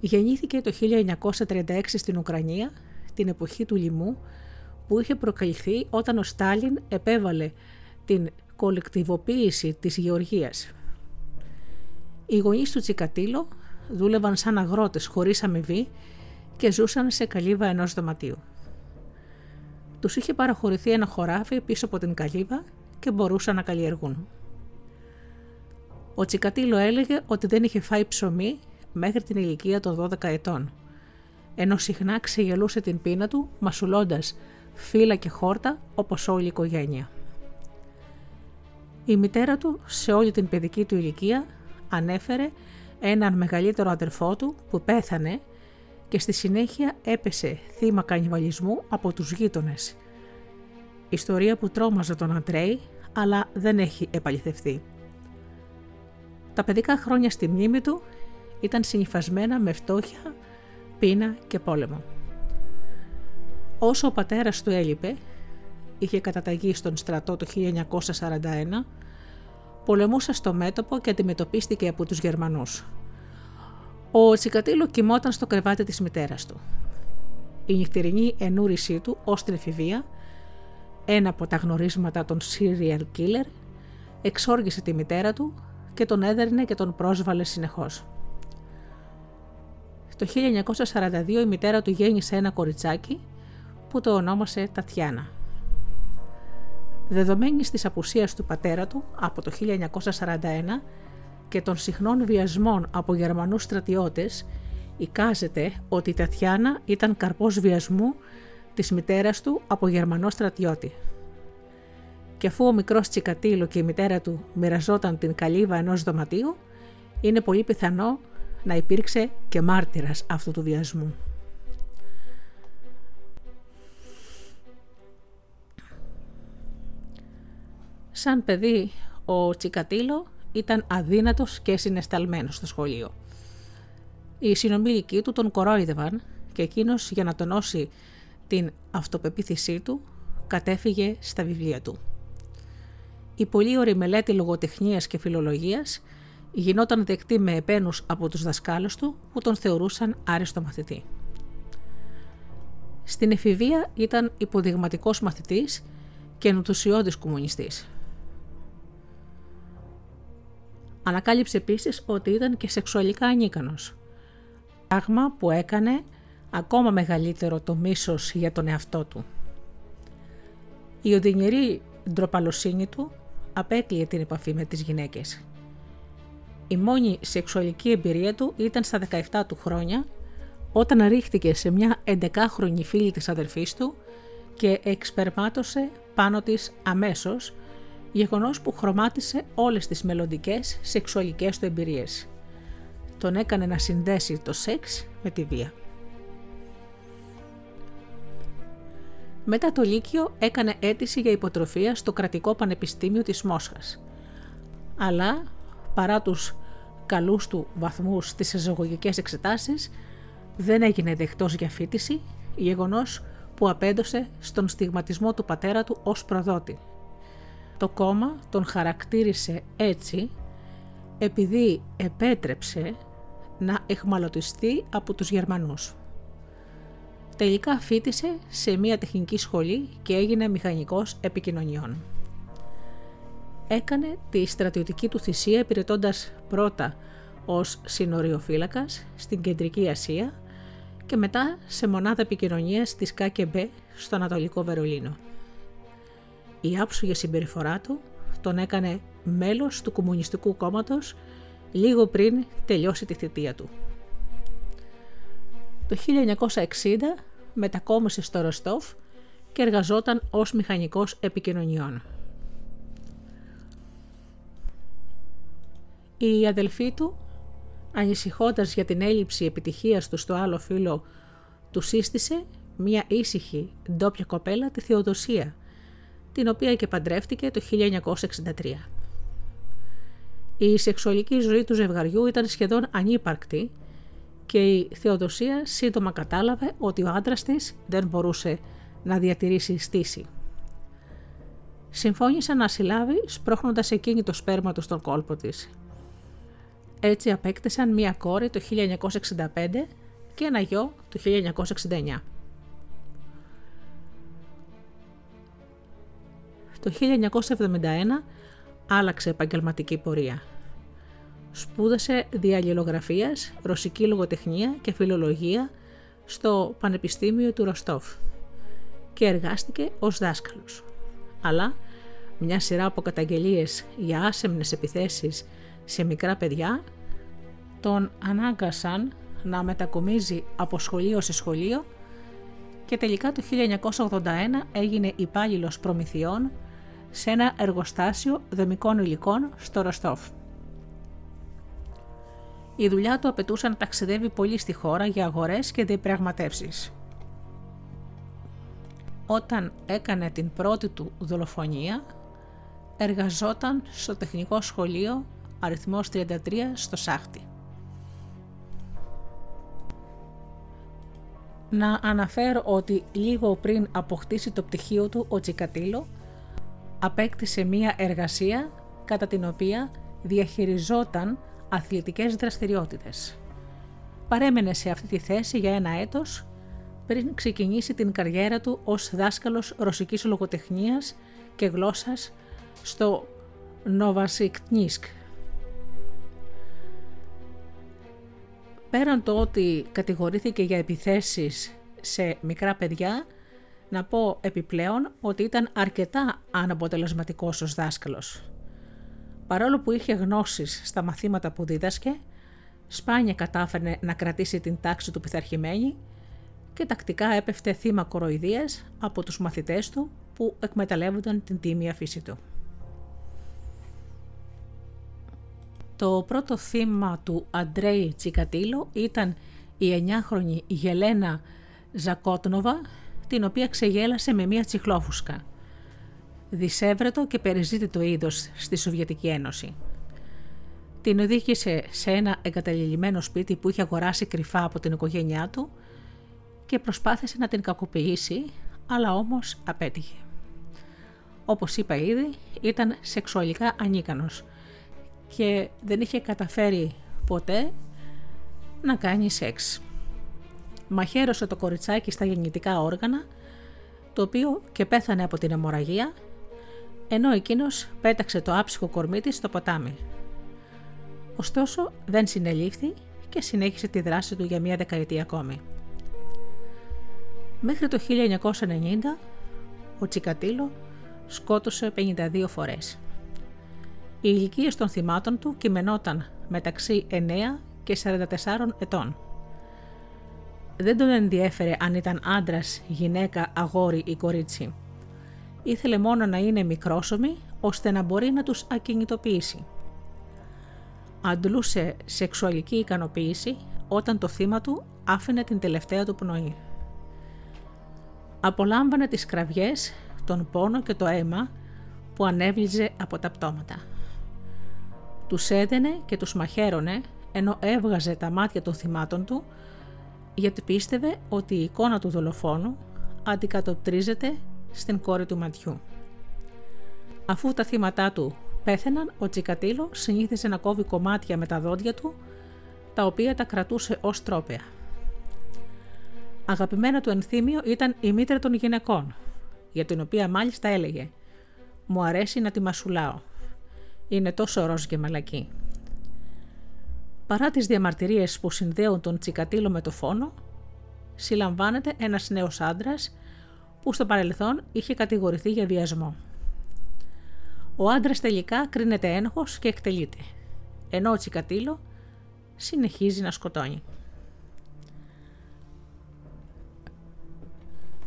Γεννήθηκε το 1936 στην Ουκρανία, την εποχή του λοιμού, που είχε προκαλυφθεί όταν ο Στάλιν επέβαλε την κολεκτιβοποίηση της γεωργίας. Οι γονείς του Τσικατήλο δούλευαν σαν αγρότες χωρίς αμοιβή και ζούσαν σε καλύβα ενός δωματίου. Τους είχε παραχωρηθεί ένα χωράφι πίσω από την καλύβα και μπορούσαν να καλλιεργούν. Ο Τσικατήλο έλεγε ότι δεν είχε φάει ψωμί μέχρι την ηλικία των 12 ετών, ενώ συχνά ξεγελούσε την πείνα του μασουλώντας φύλλα και χόρτα όπως όλη η οικογένεια. Η μητέρα του σε όλη την παιδική του ηλικία ανέφερε έναν μεγαλύτερο αδερφό του που πέθανε και στη συνέχεια έπεσε θύμα κανιβαλισμού από τους γείτονες. Ιστορία που τρόμαζε τον Αντρέη αλλά δεν έχει επαληθευτεί. Τα παιδικά χρόνια στη μνήμη του ήταν συνυφασμένα με φτώχεια, πείνα και πόλεμο. Όσο ο πατέρας του έλειπε, είχε καταταγεί στον στρατό το 1941, πολεμούσε στο μέτωπο και αντιμετωπίστηκε από τους Γερμανούς. Ο Τσικατήλο κοιμόταν στο κρεβάτι της μητέρας του. Η νυχτερινή ενούρισή του ως την εφηβεία, ένα από τα γνωρίσματα των serial killer, εξόργησε τη μητέρα του και τον έδερνε και τον πρόσβαλε συνεχώς. Το 1942 η μητέρα του γέννησε ένα κοριτσάκι που το ονόμασε Τατιάνα. Δεδομένης της απουσίας του πατέρα του από το 1941 και των συχνών βιασμών από Γερμανούς στρατιώτες, εικάζεται ότι η Τατιάνα ήταν καρπός βιασμού της μητέρας του από Γερμανό στρατιώτη. Και αφού ο μικρός Τσικατήλο και η μητέρα του μοιραζόταν την καλύβα ενός δωματίου, είναι πολύ πιθανό να υπήρξε και μάρτυρας αυτού του βιασμού. Σαν παιδί, ο Τσικατήλο ήταν αδύνατος και συνεσταλμένος στο σχολείο. Οι συνομιλικοί του τον κορόιδευαν και εκείνος για να τονώσει την αυτοπεποίθησή του κατέφυγε στα βιβλία του. Η πολύ ωραία μελέτη λογοτεχνίας και φιλολογίας γινόταν δεκτή με επένους από τους δασκάλους του που τον θεωρούσαν άριστο μαθητή. Στην εφηβεία ήταν υποδειγματικός μαθητής και ενθουσιώδης κομμουνιστής. Ανακάλυψε επίσης ότι ήταν και σεξουαλικά ανίκανος. Πράγμα που έκανε ακόμα μεγαλύτερο το μίσος για τον εαυτό του. Η οδυνηρή ντροπαλοσύνη του απέκλειε την επαφή με τις γυναίκες. Η μόνη σεξουαλική εμπειρία του ήταν στα 17 του χρόνια όταν ρίχτηκε σε μια 11χρονη φίλη της αδερφής του και εξπερμάτωσε πάνω της αμέσως, γεγονός που χρωμάτισε όλες τις μελλοντικές σεξουαλικές του εμπειρίες. Τον έκανε να συνδέσει το σεξ με τη βία. Μετά το Λύκειο έκανε αίτηση για υποτροφία στο κρατικό πανεπιστήμιο της Μόσχας. Αλλά, παρά τους καλούς του βαθμούς στις εζωγωγικές εξετάσεις, δεν έγινε δεκτός για φίτηση, γεγονός που απέντωσε στον στιγματισμό του πατέρα του ως προδότη. Το κόμμα τον χαρακτήρισε έτσι επειδή επέτρεψε να εχμαλωτιστεί από τους Γερμανούς. Τελικά φίτησε σε μια τεχνική σχολή και έγινε μηχανικός επικοινωνιών. Έκανε τη στρατιωτική του θυσία υπηρετώντας πρώτα ως συνοριοφύλακας στην Κεντρική Ασία και μετά σε μονάδα επικοινωνίας της ΚΚΜ στο Ανατολικό Βερολίνο. Η άψογη συμπεριφορά του τον έκανε μέλος του Κομμουνιστικού Κόμματος λίγο πριν τελειώσει τη θητεία του. Το 1960 μετακόμισε στο Ροστόφ και εργαζόταν ως μηχανικός επικοινωνιών. Η αδελφή του ανησυχώντας για την έλλειψη επιτυχίας του στο άλλο φίλο, του σύστησε μία ήσυχη ντόπια κοπέλα, τη Θεοδοσία, την οποία και παντρεύτηκε το 1963. Η σεξουαλική ζωή του ζευγαριού ήταν σχεδόν ανύπαρκτη και η Θεοδοσία σύντομα κατάλαβε ότι ο άντρας της δεν μπορούσε να διατηρήσει στήση. Συμφώνησε να συλλάβει σπρώχνοντας εκείνη το σπέρμα του στον κόλπο της έτσι απέκτησαν μία κόρη το 1965 και ένα γιο το 1969. Το 1971 άλλαξε επαγγελματική πορεία. Σπούδασε διαλληλογραφίας, ρωσική λογοτεχνία και φιλολογία στο Πανεπιστήμιο του Ροστόφ και εργάστηκε ως δάσκαλος. Αλλά μια σειρά από καταγγελίες για άσεμνες επιθέσεις σε μικρά παιδιά τον ανάγκασαν να μετακομίζει από σχολείο σε σχολείο και τελικά το 1981 έγινε υπάλληλος προμηθειών σε ένα εργοστάσιο δεμικών υλικών στο Ροστόφ. Η δουλειά του απαιτούσε να ταξιδεύει πολύ στη χώρα για αγορές και διαπραγματεύσεις. Όταν έκανε την πρώτη του δολοφονία, εργαζόταν στο τεχνικό σχολείο αριθμός 33 στο Σάχτη. Να αναφέρω ότι λίγο πριν αποκτήσει το πτυχίο του ο Τσικατήλο απέκτησε μία εργασία κατά την οποία διαχειριζόταν αθλητικές δραστηριότητες. Παρέμενε σε αυτή τη θέση για ένα έτος πριν ξεκινήσει την καριέρα του ως δάσκαλος ρωσικής λογοτεχνίας και γλώσσας στο Νοβασικτνίσκ πέραν το ότι κατηγορήθηκε για επιθέσεις σε μικρά παιδιά, να πω επιπλέον ότι ήταν αρκετά αναποτελεσματικός ως δάσκαλος. Παρόλο που είχε γνώσεις στα μαθήματα που δίδασκε, σπάνια κατάφερνε να κρατήσει την τάξη του πειθαρχημένη και τακτικά έπεφτε θύμα κοροϊδίας από τους μαθητές του που εκμεταλλεύονταν την τίμια φύση του. Το πρώτο θύμα του Αντρέι Τσικατήλο ήταν η 9χρονη Γελένα Ζακότνοβα, την οποία ξεγέλασε με μία τσιχλόφουσκα. Δισεύρετο και περιζήτητο είδος στη Σοβιετική Ένωση. Την οδήγησε σε ένα εγκαταλειμμένο σπίτι που είχε αγοράσει κρυφά από την οικογένειά του και προσπάθησε να την κακοποιήσει, αλλά όμως απέτυχε. Όπως είπα ήδη, ήταν σεξουαλικά ανίκανος και δεν είχε καταφέρει ποτέ να κάνει σεξ. Μαχαίρωσε το κοριτσάκι στα γεννητικά όργανα, το οποίο και πέθανε από την αιμορραγία, ενώ εκείνος πέταξε το άψυχο κορμί της στο ποτάμι. Ωστόσο δεν συνελήφθη και συνέχισε τη δράση του για μία δεκαετία ακόμη. Μέχρι το 1990 ο Τσικατήλο σκότωσε 52 φορές. Οι ηλικίες των θυμάτων του κειμενόταν μεταξύ 9 και 44 ετών. Δεν τον ενδιέφερε αν ήταν άντρας, γυναίκα, αγόρι ή κορίτσι. Ήθελε μόνο να είναι μικρόσωμοι ώστε να μπορεί να τους ακινητοποιήσει. Αντλούσε σεξουαλική ικανοποίηση όταν το θύμα του άφηνε την τελευταία του πνοή. Απολάμβανε τις κραυγές, τον πόνο και το αίμα που ανέβλυζε από τα πτώματα. Τους έδαινε και τους μαχαίρωνε ενώ έβγαζε τα μάτια των θυμάτων του γιατί πίστευε ότι η εικόνα του δολοφόνου αντικατοπτρίζεται στην κόρη του ματιού. Αφού τα θύματά του πέθαιναν, ο Τσικατήλο συνήθιζε να κόβει κομμάτια με τα δόντια του, τα οποία τα κρατούσε ως τρόπια. Αγαπημένα του ενθύμιο ήταν η μήτρα των γυναικών, για την οποία μάλιστα έλεγε «Μου αρέσει να τη μασουλάω. Είναι τόσο ροζ και μαλακή». Παρά τις διαμαρτυρίες που συνδέουν τον Τσικατήλο με το φόνο, συλλαμβάνεται ένας νέος άντρας που στο παρελθόν είχε κατηγορηθεί για βιασμό. Ο άντρας τελικά κρίνεται ένοχος και εκτελείται, ενώ ο Τσικατήλο συνεχίζει να σκοτώνει.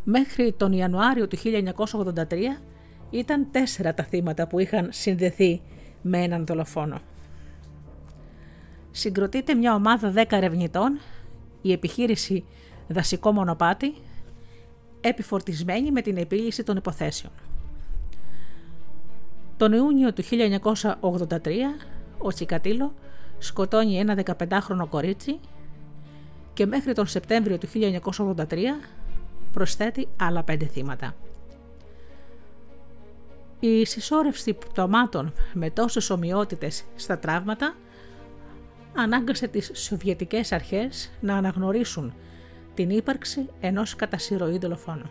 Μέχρι τον Ιανουάριο του 1983 ήταν τέσσερα τα θύματα που είχαν συνδεθεί με έναν δολοφόνο. Συγκροτείται μια ομάδα 10 ερευνητών, η επιχείρηση Δασικό Μονοπάτι, επιφορτισμένη με την επίλυση των υποθέσεων. Τον Ιούνιο του 1983 ο Τσικατήλο σκοτώνει ένα 15χρονο κορίτσι και μέχρι τον Σεπτέμβριο του 1983 προσθέτει άλλα πέντε θύματα. Η συσσόρευση πτωμάτων με τόσες ομοιότητες στα τραύματα ανάγκασε τις Σοβιετικές αρχές να αναγνωρίσουν την ύπαρξη ενός κατασυρωή δολοφόνου.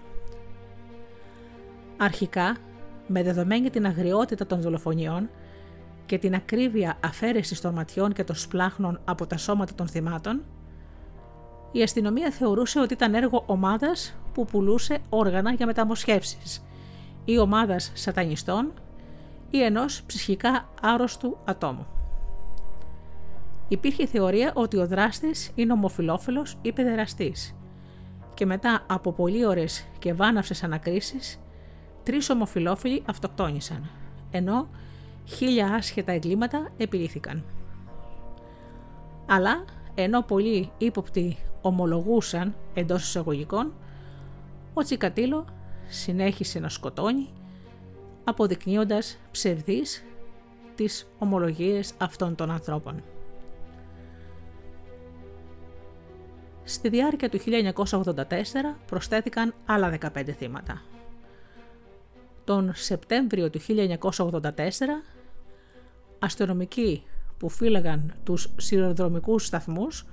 Αρχικά, με δεδομένη την αγριότητα των δολοφονιών και την ακρίβεια αφαίρεσης των ματιών και των σπλάχνων από τα σώματα των θυμάτων, η αστυνομία θεωρούσε ότι ήταν έργο ομάδας που πουλούσε όργανα για μεταμοσχεύσεις ή ομάδας σατανιστών ή ενός ψυχικά άρρωστου ατόμου. Υπήρχε θεωρία ότι ο δράστης είναι ομοφιλόφιλος ή παιδεραστής και μετά από πολύ ώρες και βάναυσες ανακρίσεις, τρεις ομοφιλόφιλοι αυτοκτόνησαν, ενώ χίλια άσχετα εγκλήματα επιλύθηκαν. Αλλά ενώ πολλοί ύποπτοι ομολογούσαν εντός εισαγωγικών, ο Τσικατήλο συνέχισε να σκοτώνει, αποδεικνύοντας ψευδείς τις ομολογίες αυτών των ανθρώπων. Στη διάρκεια του 1984 προσθέθηκαν άλλα 15 θύματα. Τον Σεπτέμβριο του 1984, αστυνομικοί που φύλαγαν τους σιδηροδρομικούς σταθμούς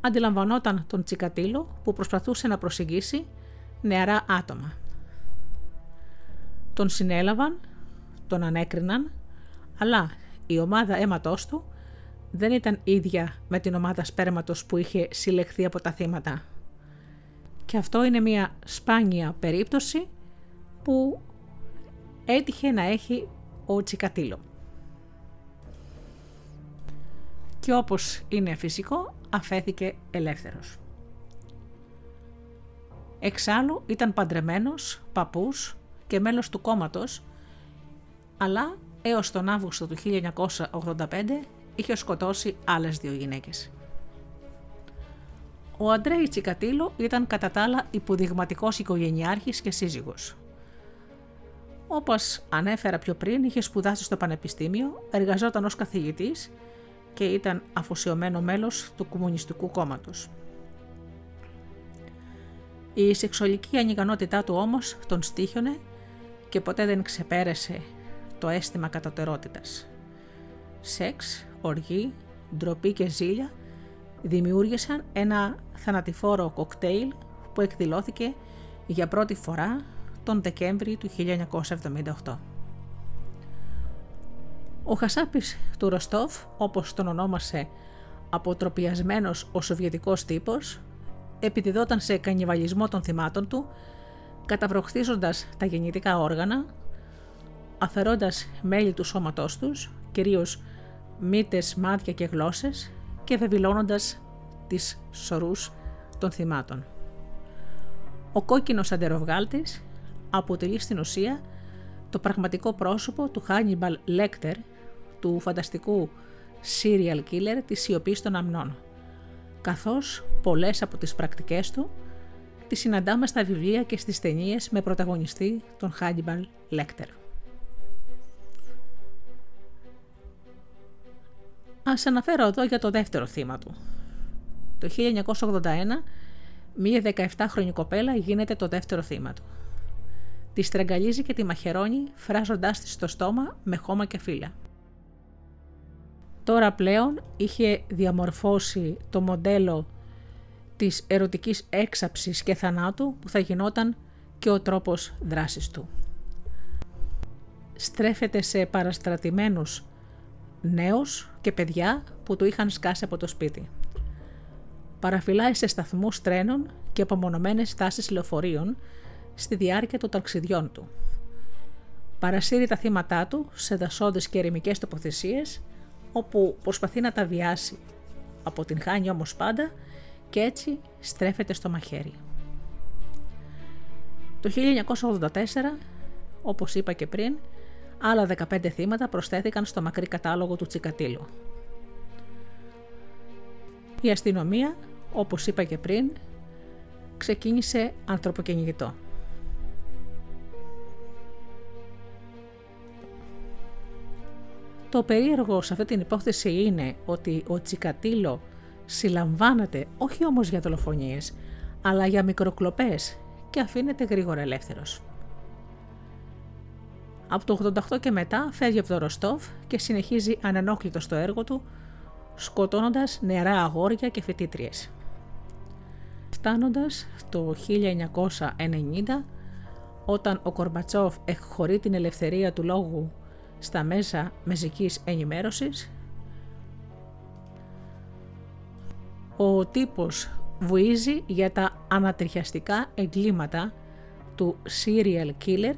αντιλαμβανόταν τον Τσικατήλο που προσπαθούσε να προσεγγίσει νεαρά άτομα. Τον συνέλαβαν, τον ανέκριναν, αλλά η ομάδα αίματός του δεν ήταν ίδια με την ομάδα σπέρματος που είχε συλλεχθεί από τα θύματα. Και αυτό είναι μια σπάνια περίπτωση που έτυχε να έχει ο Τσικατήλο. Και όπως είναι φυσικό, αφέθηκε ελεύθερος. Εξάλλου ήταν παντρεμένος, παππούς και μέλος του κόμματος, αλλά έως τον Αύγουστο του 1985 είχε σκοτώσει άλλες δύο γυναίκες. Ο Αντρέι Τσικατήλο ήταν κατά τα άλλα υποδειγματικός οικογενειάρχης και σύζυγος. Όπως ανέφερα πιο πριν, είχε σπουδάσει στο Πανεπιστήμιο, εργαζόταν ως καθηγητής και ήταν αφοσιωμένο μέλος του Κομμουνιστικού Κόμματος. Η σεξουαλική ανικανότητά του όμως τον στήχιονε και ποτέ δεν ξεπέρασε το αίσθημα κατωτερότητας. Σεξ, οργή, ντροπή και ζήλια δημιούργησαν ένα θανατηφόρο κοκτέιλ που εκδηλώθηκε για πρώτη φορά τον Δεκέμβρη του 1978. Ο Χασάπης του Ροστόφ, όπως τον ονόμασε αποτροπιασμένος ο σοβιετικός τύπος, επιδιδόταν σε κανιβαλισμό των θυμάτων του, καταβροχθίζοντας τα γεννητικά όργανα, αφαιρώντας μέλη του σώματός τους, κυρίως μύτες, μάτια και γλώσσες και βεβηλώνοντας τις σωρούς των θυμάτων. Ο κόκκινος αντεροβγάλτης αποτελεί στην ουσία το πραγματικό πρόσωπο του Hannibal Lecter, του φανταστικού serial killer της σιωπής των αμνών, καθώς πολλές από τις πρακτικές του τις συναντάμε στα βιβλία και στις ταινίες με πρωταγωνιστή τον Hannibal Lecter. Ας αναφέρω εδώ για το δεύτερο θύμα του. Το 1981, μία 17χρονη κοπέλα γίνεται το δεύτερο θύμα του. Τη στραγγαλίζει και τη μαχαιρώνει, φράζοντάς της στο στόμα με χώμα και φύλλα. Τώρα πλέον είχε διαμορφώσει το μοντέλο της ερωτικής έξαψης και θανάτου που θα γινόταν και ο τρόπος δράσης του. Στρέφεται σε παραστρατημένους νέους και παιδιά που του είχαν σκάσει από το σπίτι. Παραφυλάει σε σταθμούς τρένων και απομονωμένες στάσεις λεωφορείων στη διάρκεια των ταξιδιών του. Παρασύρει τα θύματά του σε δασόδες και ερημικές τοποθεσίες όπου προσπαθεί να τα βιάσει. Από την χάνει όμως πάντα και έτσι στρέφεται στο μαχαίρι. Το 1984, όπως είπα και πριν, άλλα 15 θύματα προσθέθηκαν στο μακρύ κατάλογο του Τσικατήλου. Η αστυνομία, όπως είπα και πριν, ξεκίνησε ανθρωποκυνηγητό. Το περίεργο σε αυτή την υπόθεση είναι ότι ο Τσικατήλο συλλαμβάνεται όχι όμως για δολοφονίες, αλλά για μικροκλοπές και αφήνεται γρήγορα ελεύθερος. Από το 88 και μετά φεύγει από το Ροστόφ και συνεχίζει ανενόχλητος στο έργο του, σκοτώνοντας νεαρά αγόρια και φοιτήτριες. Φτάνοντας το 1990, όταν ο Κορμπατσόφ εκχωρεί την ελευθερία του λόγου στα μέσα μεζικής ενημέρωσης, ο τύπος βουίζει για τα ανατριχιαστικά εγκλήματα του serial killer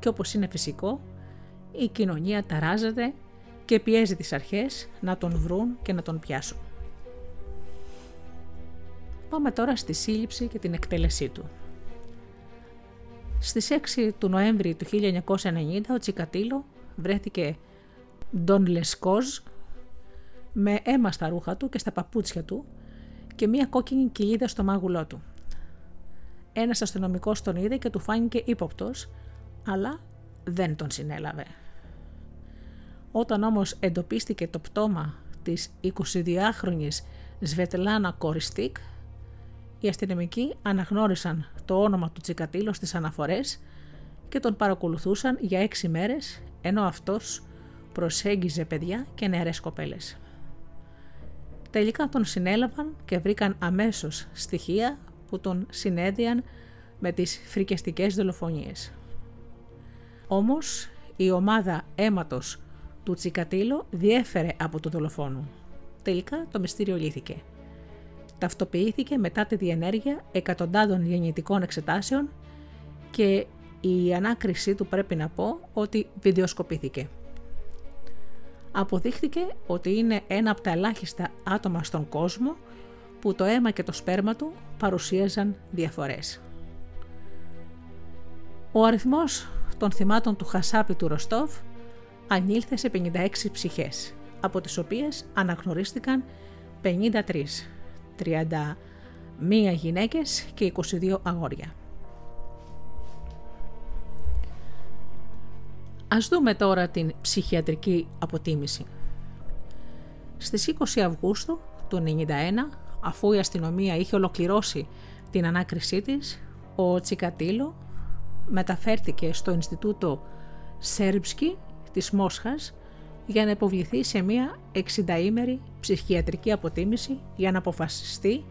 και όπως είναι φυσικό, η κοινωνία ταράζεται και πιέζει τις αρχές να τον βρουν και να τον πιάσουν. Πάμε τώρα στη σύλληψη και την εκτέλεσή του. Στις 6 του Νοέμβρη του 1990 ο Τσικατήλο βρέθηκε Ντον Λεσκόζ με αίμα στα ρούχα του και στα παπούτσια του και μία κόκκινη κοιλίδα στο μάγουλό του. Ένας αστυνομικός τον είδε και του φάνηκε ύποπτος, αλλά δεν τον συνέλαβε. Όταν όμως εντοπίστηκε το πτώμα της 22χρονης Σβετλάνα Κοριστίκ, οι αστυνομικοί αναγνώρισαν το όνομα του Τσικατήλο στις αναφορές και τον παρακολουθούσαν για έξι μέρες, ενώ αυτός προσέγγιζε παιδιά και νεαρές κοπέλες. Τελικά τον συνέλαβαν και βρήκαν αμέσως στοιχεία που τον συνέδιαν με τις φρικιαστικές δολοφονίες. Όμως η ομάδα αίματος του Τσικατήλο διέφερε από το δολοφόνο. Τελικά το μυστήριο λύθηκε. Ταυτοποιήθηκε μετά τη διενέργεια εκατοντάδων γεννητικών εξετάσεων και η ανάκρισή του πρέπει να πω ότι βιντεοσκοπήθηκε. Αποδείχθηκε ότι είναι ένα από τα ελάχιστα άτομα στον κόσμο που το αίμα και το σπέρμα του παρουσίαζαν διαφορές. Ο αριθμός των θυμάτων του Χασάπη του Ροστόφ ανήλθε σε 56 ψυχές, από τις οποίες αναγνωρίστηκαν 53, 31 γυναίκες και 22 αγόρια. Ας δούμε τώρα την ψυχιατρική αποτίμηση. Στις 20 Αυγούστου του 1991, αφού η αστυνομία είχε ολοκληρώσει την ανάκρισή της, ο Τσικατήλο μεταφέρθηκε στο Ινστιτούτο Σέρμπσκι της Μόσχας για να υποβληθεί σε μία 60ήμερη ψυχιατρική αποτίμηση για να αποφασιστεί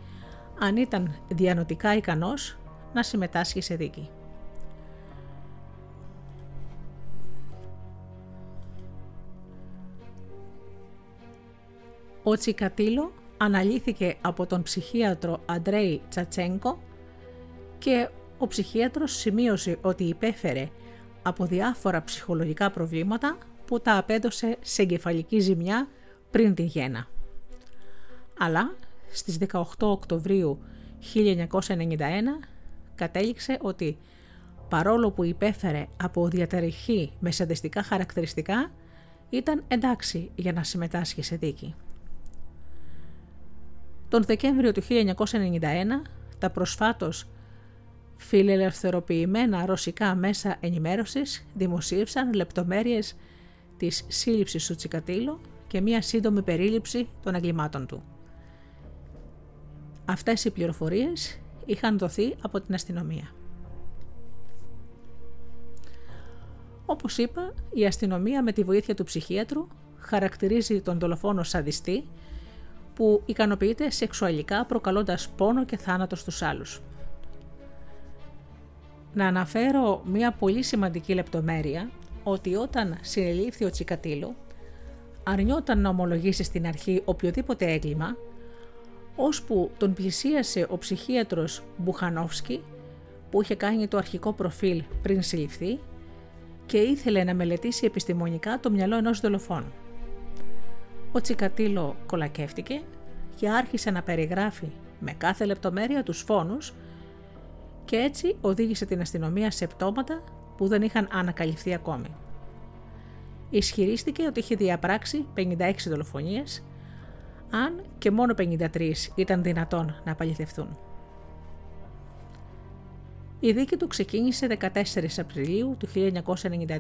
αν ήταν διανοτικά ικανός να συμμετάσχει σε δίκη. Ο Τσικατήλο αναλύθηκε από τον ψυχίατρο Αντρέι Τσατσέγκο και ο ψυχίατρος σημείωσε ότι υπέφερε από διάφορα ψυχολογικά προβλήματα που τα απέδωσε σε εγκεφαλική ζημιά πριν τη γέννα. Αλλά στις 18 Οκτωβρίου 1991 κατέληξε ότι παρόλο που υπέφερε από διαταραχή με σαντιστικά χαρακτηριστικά, ήταν εντάξει για να συμμετάσχει σε δίκη. Τον Δεκέμβριο του 1991, τα προσφάτως φιλελευθερωποιημένα ρωσικά μέσα ενημέρωσης δημοσίευσαν λεπτομέρειες της σύλληψης του Τσικατήλο και μία σύντομη περίληψη των εγκλημάτων του. Αυτές οι πληροφορίες είχαν δοθεί από την αστυνομία. Όπως είπα, η αστυνομία με τη βοήθεια του ψυχίατρου χαρακτηρίζει τον δολοφόνο σαδιστή που ικανοποιείται σεξουαλικά προκαλώντας πόνο και θάνατο στους άλλους. Να αναφέρω μία πολύ σημαντική λεπτομέρεια ότι όταν συνελήφθη ο Τσικατήλο αρνιόταν να ομολογήσει στην αρχή οποιοδήποτε έγκλημα ώσπου τον πλησίασε ο ψυχίατρος Μπουχανόφσκι που είχε κάνει το αρχικό προφίλ πριν συλληφθεί και ήθελε να μελετήσει επιστημονικά το μυαλό ενός δολοφόνου. Ο Τσικατήλο κολακεύτηκε και άρχισε να περιγράφει με κάθε λεπτομέρεια τους φόνους και έτσι οδήγησε την αστυνομία σε πτώματα που δεν είχαν ανακαλυφθεί ακόμη. Ισχυρίστηκε ότι είχε διαπράξει 56 δολοφονίες, αν και μόνο 53 ήταν δυνατόν να απαλληθευτούν. Η δίκη του ξεκίνησε 14 Απριλίου του 1992.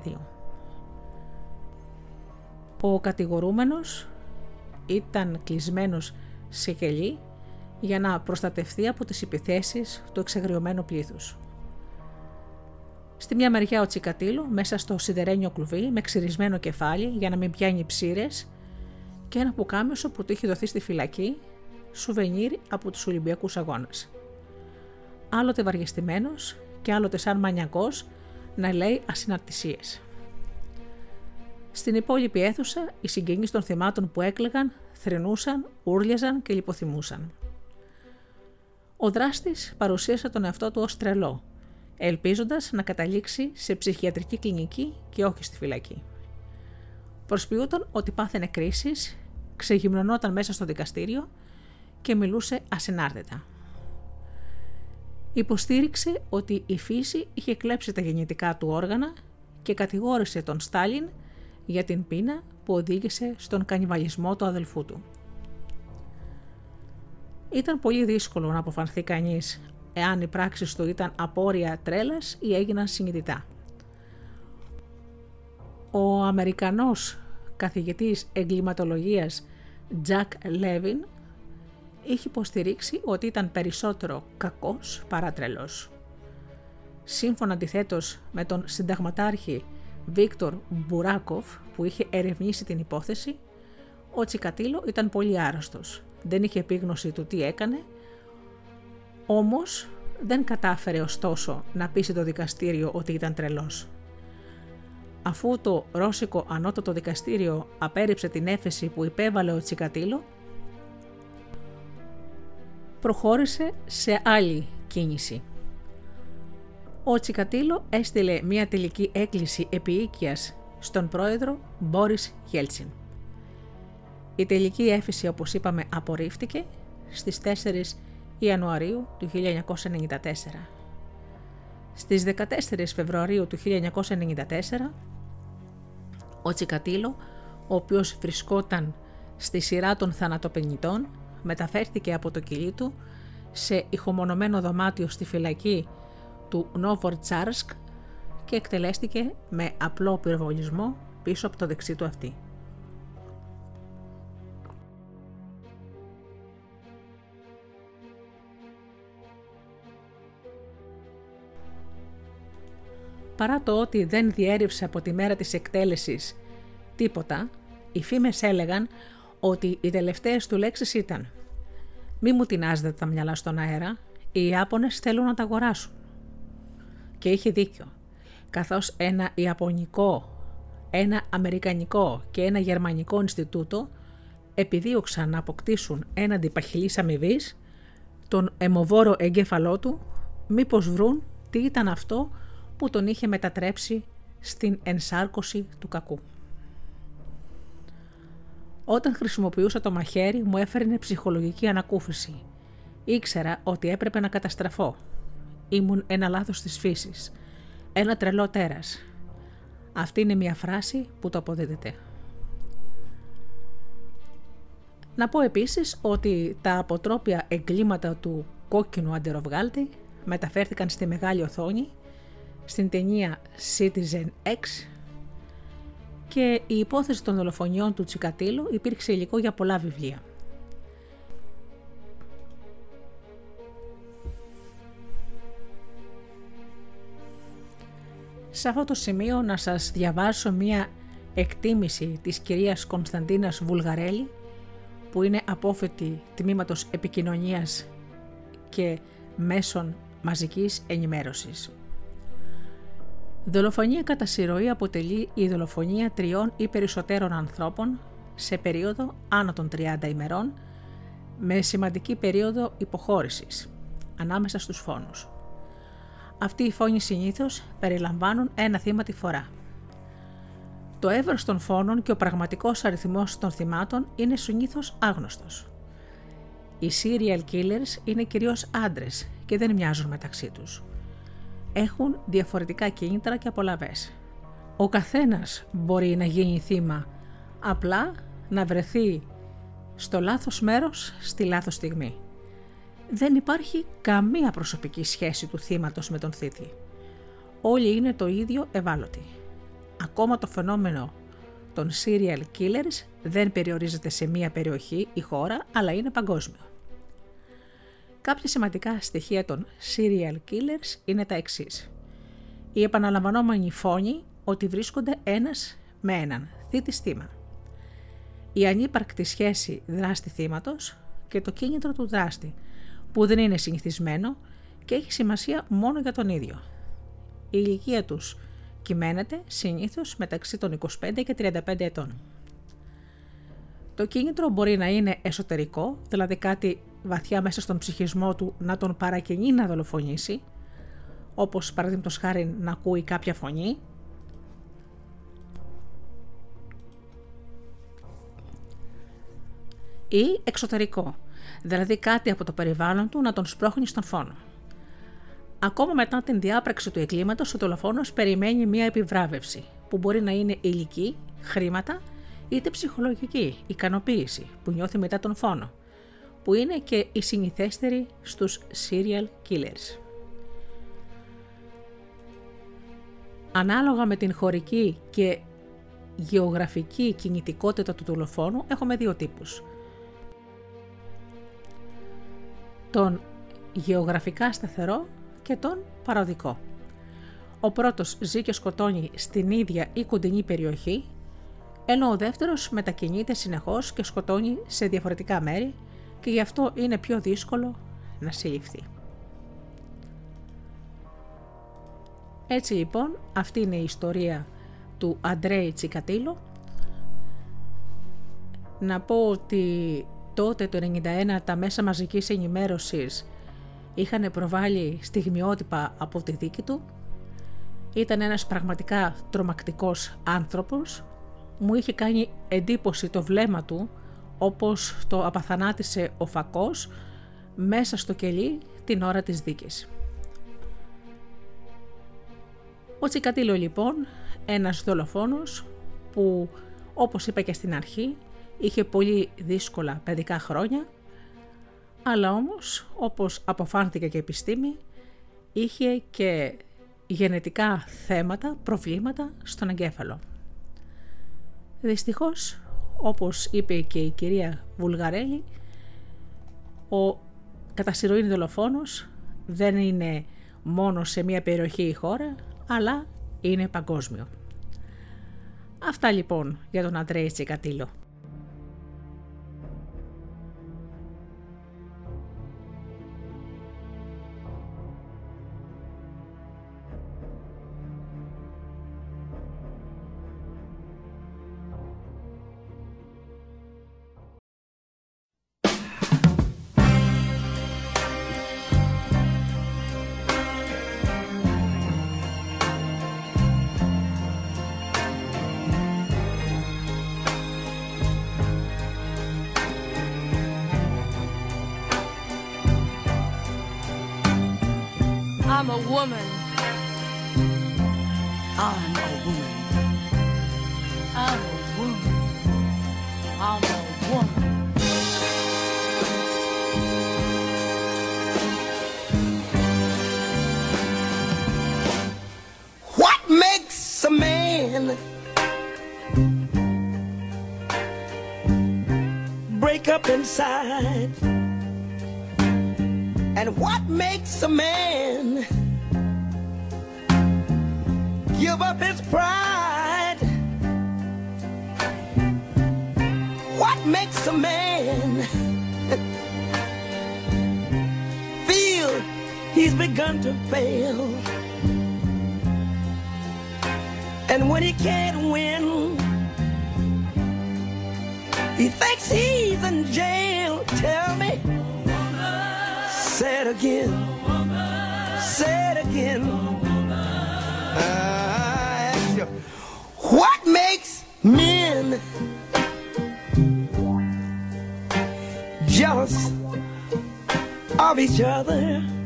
Ο κατηγορούμενος ήταν κλεισμένος σε κελί για να προστατευτεί από τις επιθέσεις του εξεγριωμένου πλήθους. Στη μια μεριά ο Τσικατήλο μέσα στο σιδερένιο κλουβί με ξυρισμένο κεφάλι για να μην πιάνει ψήρες και ένα πουκάμισο που του είχε δοθεί στη φυλακή, σουβενίρ από τους Ολυμπιακούς Αγώνες. Άλλοτε βαριεστημένος και άλλοτε σαν μανιακός να λέει ασυναρτησίες. Στην υπόλοιπη αίθουσα οι συγγενείς των θυμάτων που έκλεγαν, θρυνούσαν, ούρλιαζαν και λιποθυμούσαν. Ο δράστης παρουσίασε τον εαυτό του ως τρελό, ελπίζοντας να καταλήξει σε ψυχιατρική κλινική και όχι στη φυλακή. Προσποιούταν ότι πάθαινε κρίσεις, ξεγυμνωνόταν μέσα στο δικαστήριο και μιλούσε ασυνάρτητα. Υποστήριξε ότι η φύση είχε κλέψει τα γεννητικά του όργανα και κατηγόρησε τον Στάλιν για την πείνα που οδήγησε στον κανιβαλισμό του αδελφού του. Ήταν πολύ δύσκολο να αποφανθεί κανείς εάν οι πράξεις του ήταν απόρρια τρέλας ή έγιναν συνειδητά. Ο Αμερικανός καθηγητής εγκληματολογίας Jack Levin είχε υποστηρίξει ότι ήταν περισσότερο κακός παρά τρελός. Σύμφωνα αντιθέτως με τον συνταγματάρχη Βίκτορ Μπουράκοφ που είχε ερευνήσει την υπόθεση, ο Τσικατήλο ήταν πολύ άρρωστος. Δεν είχε επίγνωση του τι έκανε, όμως δεν κατάφερε ωστόσο να πείσει το δικαστήριο ότι ήταν τρελός. Αφού το Ρώσικο Ανώτατο Δικαστήριο απέρριψε την έφεση που υπέβαλε ο Τσικατήλο, προχώρησε σε άλλη κίνηση. Ο Τσικατήλο έστειλε μια τελική έκκληση επίοικιας στον πρόεδρο Μπόρις Γέλτσιν. Η τελική έφεση, όπως είπαμε, απορρίφθηκε στις 4 Ιανουαρίου του 1994. Στις 14 Φεβρουαρίου του 1994, ο Τσικατήλο, ο οποίος βρισκόταν στη σειρά των θανατοπενητών, μεταφέρθηκε από το κιλί του σε ηχομονωμένο δωμάτιο στη φυλακή του Νόβορτσάρσκ και εκτελέστηκε με απλό πυροβολισμό πίσω από το δεξί του αυτή. Παρά το ότι δεν διέρευσε από τη μέρα της εκτέλεσης τίποτα, οι φήμες έλεγαν ότι οι τελευταίες του λέξεις ήταν «Μη μου τεινάζετε τα μυαλά στον αέρα, οι Ιάπωνες θέλουν να τα αγοράσουν». Και είχε δίκιο, καθώς ένα Ιαπωνικό, ένα Αμερικανικό και ένα Γερμανικό Ινστιτούτο επιδίωξαν να αποκτήσουν έναντι παχυλής αμοιβής τον αιμοβόρο εγκέφαλό του, μήπως βρουν τι ήταν αυτό που τον είχε μετατρέψει στην ενσάρκωση του κακού. Όταν χρησιμοποιούσα το μαχαίρι μου έφερνε ψυχολογική ανακούφιση. Ήξερα ότι έπρεπε να καταστραφώ. Ήμουν ένα λάθος της φύσης. Ένα τρελό τέρας. Αυτή είναι μια φράση που το αποδίδεται. Να πω επίσης ότι τα αποτρόπια εγκλήματα του κόκκινου αντεροβγάλτη μεταφέρθηκαν στη μεγάλη οθόνη στην ταινία Citizen X και η υπόθεση των δολοφονιών του Τσικατήλου υπήρξε υλικό για πολλά βιβλία. Σε αυτό το σημείο να σας διαβάσω μία εκτίμηση της κυρίας Κωνσταντίνας Βουλγαρέλη που είναι απόφετη τμήματος επικοινωνίας και μέσων μαζικής ενημέρωσης. Δολοφονία κατά συρροή αποτελεί η δολοφονία τριών ή περισσότερων ανθρώπων σε περίοδο άνω των 30 ημερών με σημαντική περίοδο υποχώρησης ανάμεσα στους φόνους. Αυτοί οι φόνοι συνήθως περιλαμβάνουν ένα θύμα τη φορά. Το εύρος των φόνων και ο πραγματικός αριθμός των θυμάτων είναι συνήθως άγνωστος. Οι serial killers είναι κυρίως άντρες και δεν μοιάζουν μεταξύ τους έχουν διαφορετικά κίνητρα και απολαβές. Ο καθένας μπορεί να γίνει θύμα, απλά να βρεθεί στο λάθος μέρος στη λάθος στιγμή. Δεν υπάρχει καμία προσωπική σχέση του θύματος με τον θήτη. Όλοι είναι το ίδιο ευάλωτοι. Ακόμα το φαινόμενο των serial killers δεν περιορίζεται σε μία περιοχή ή χώρα, αλλά είναι παγκόσμιο. Κάποια σημαντικά στοιχεία των serial killers είναι τα εξής. Η επαναλαμβανόμενη φόνη ότι βρίσκονται ένας με έναν, θήτη θύμα. Η ανύπαρκτη σχέση δράστη θύματος και το κίνητρο του δράστη, που δεν είναι συνηθισμένο και έχει σημασία μόνο για τον ίδιο. Η ηλικία τους κυμαίνεται συνήθως μεταξύ των 25 και 35 ετών. Το κίνητρο μπορεί να είναι εσωτερικό, δηλαδή κάτι βαθιά μέσα στον ψυχισμό του να τον παρακινεί να δολοφονήσει, όπως παραδείγματος χάρη να ακούει κάποια φωνή, ή εξωτερικό, δηλαδή κάτι από το περιβάλλον του να τον σπρώχνει στον φόνο. Ακόμα μετά την διάπραξη του εγκλήματος, ο δολοφόνος περιμένει μία επιβράβευση, που μπορεί να είναι υλική, χρήματα, είτε ψυχολογική, ικανοποίηση που νιώθει μετά τον φόνο, που είναι και η συνηθέστερη στους serial killers. Ανάλογα με την χωρική και γεωγραφική κινητικότητα του δολοφόνου έχουμε δύο τύπους. Τον γεωγραφικά σταθερό και τον παροδικό. Ο πρώτος ζει και σκοτώνει στην ίδια ή κοντινή περιοχή, ενώ ο δεύτερος μετακινείται συνεχώς και σκοτώνει σε διαφορετικά μέρη και γι' αυτό είναι πιο δύσκολο να συλληφθεί. Έτσι λοιπόν αυτή είναι η ιστορία του Αντρέι Τσικατήλο. Να πω ότι τότε το 1991 τα μέσα μαζικής ενημέρωσης είχαν προβάλει στιγμιότυπα από τη δίκη του. Ήταν ένας πραγματικά τρομακτικός άνθρωπος. Μου είχε κάνει εντύπωση το βλέμμα του όπως το απαθανάτησε ο φακός μέσα στο κελί την ώρα της δίκης. Ο Τσικατήλο λοιπόν, ένας δολοφόνος που όπως είπα και στην αρχή είχε πολύ δύσκολα παιδικά χρόνια αλλά όμως όπως αποφάνθηκε και επιστήμη είχε και γενετικά θέματα, προβλήματα στον εγκέφαλο. Δυστυχώς όπως είπε και η κυρία Βουλγαρέλη, ο κατά δολοφόνος δεν είναι μόνο σε μία περιοχή ή χώρα, αλλά είναι παγκόσμιο. Αυτά λοιπόν για τον Αντρέη Τσικατήλο. Inside? And what makes a man give up his pride? What makes a man feel he's begun to fail? And when he can't win, he thinks he's in jail. Tell me. Say it again. Say it again. I ask you, what makes men jealous of each other?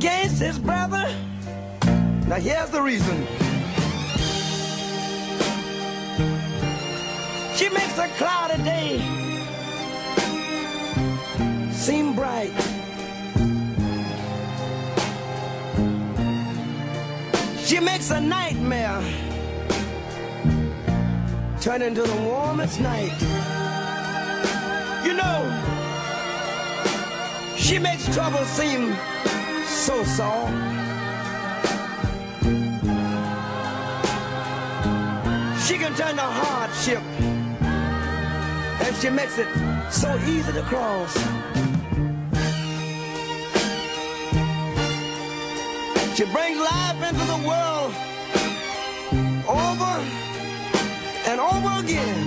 Against his brother. Now here's the reason. She makes a cloudy day seem bright. She makes a nightmare turn into the warmest night. You know, she makes trouble seem so soft. She can turn the hardship and she makes it so easy to cross. She brings life into the world over and over again.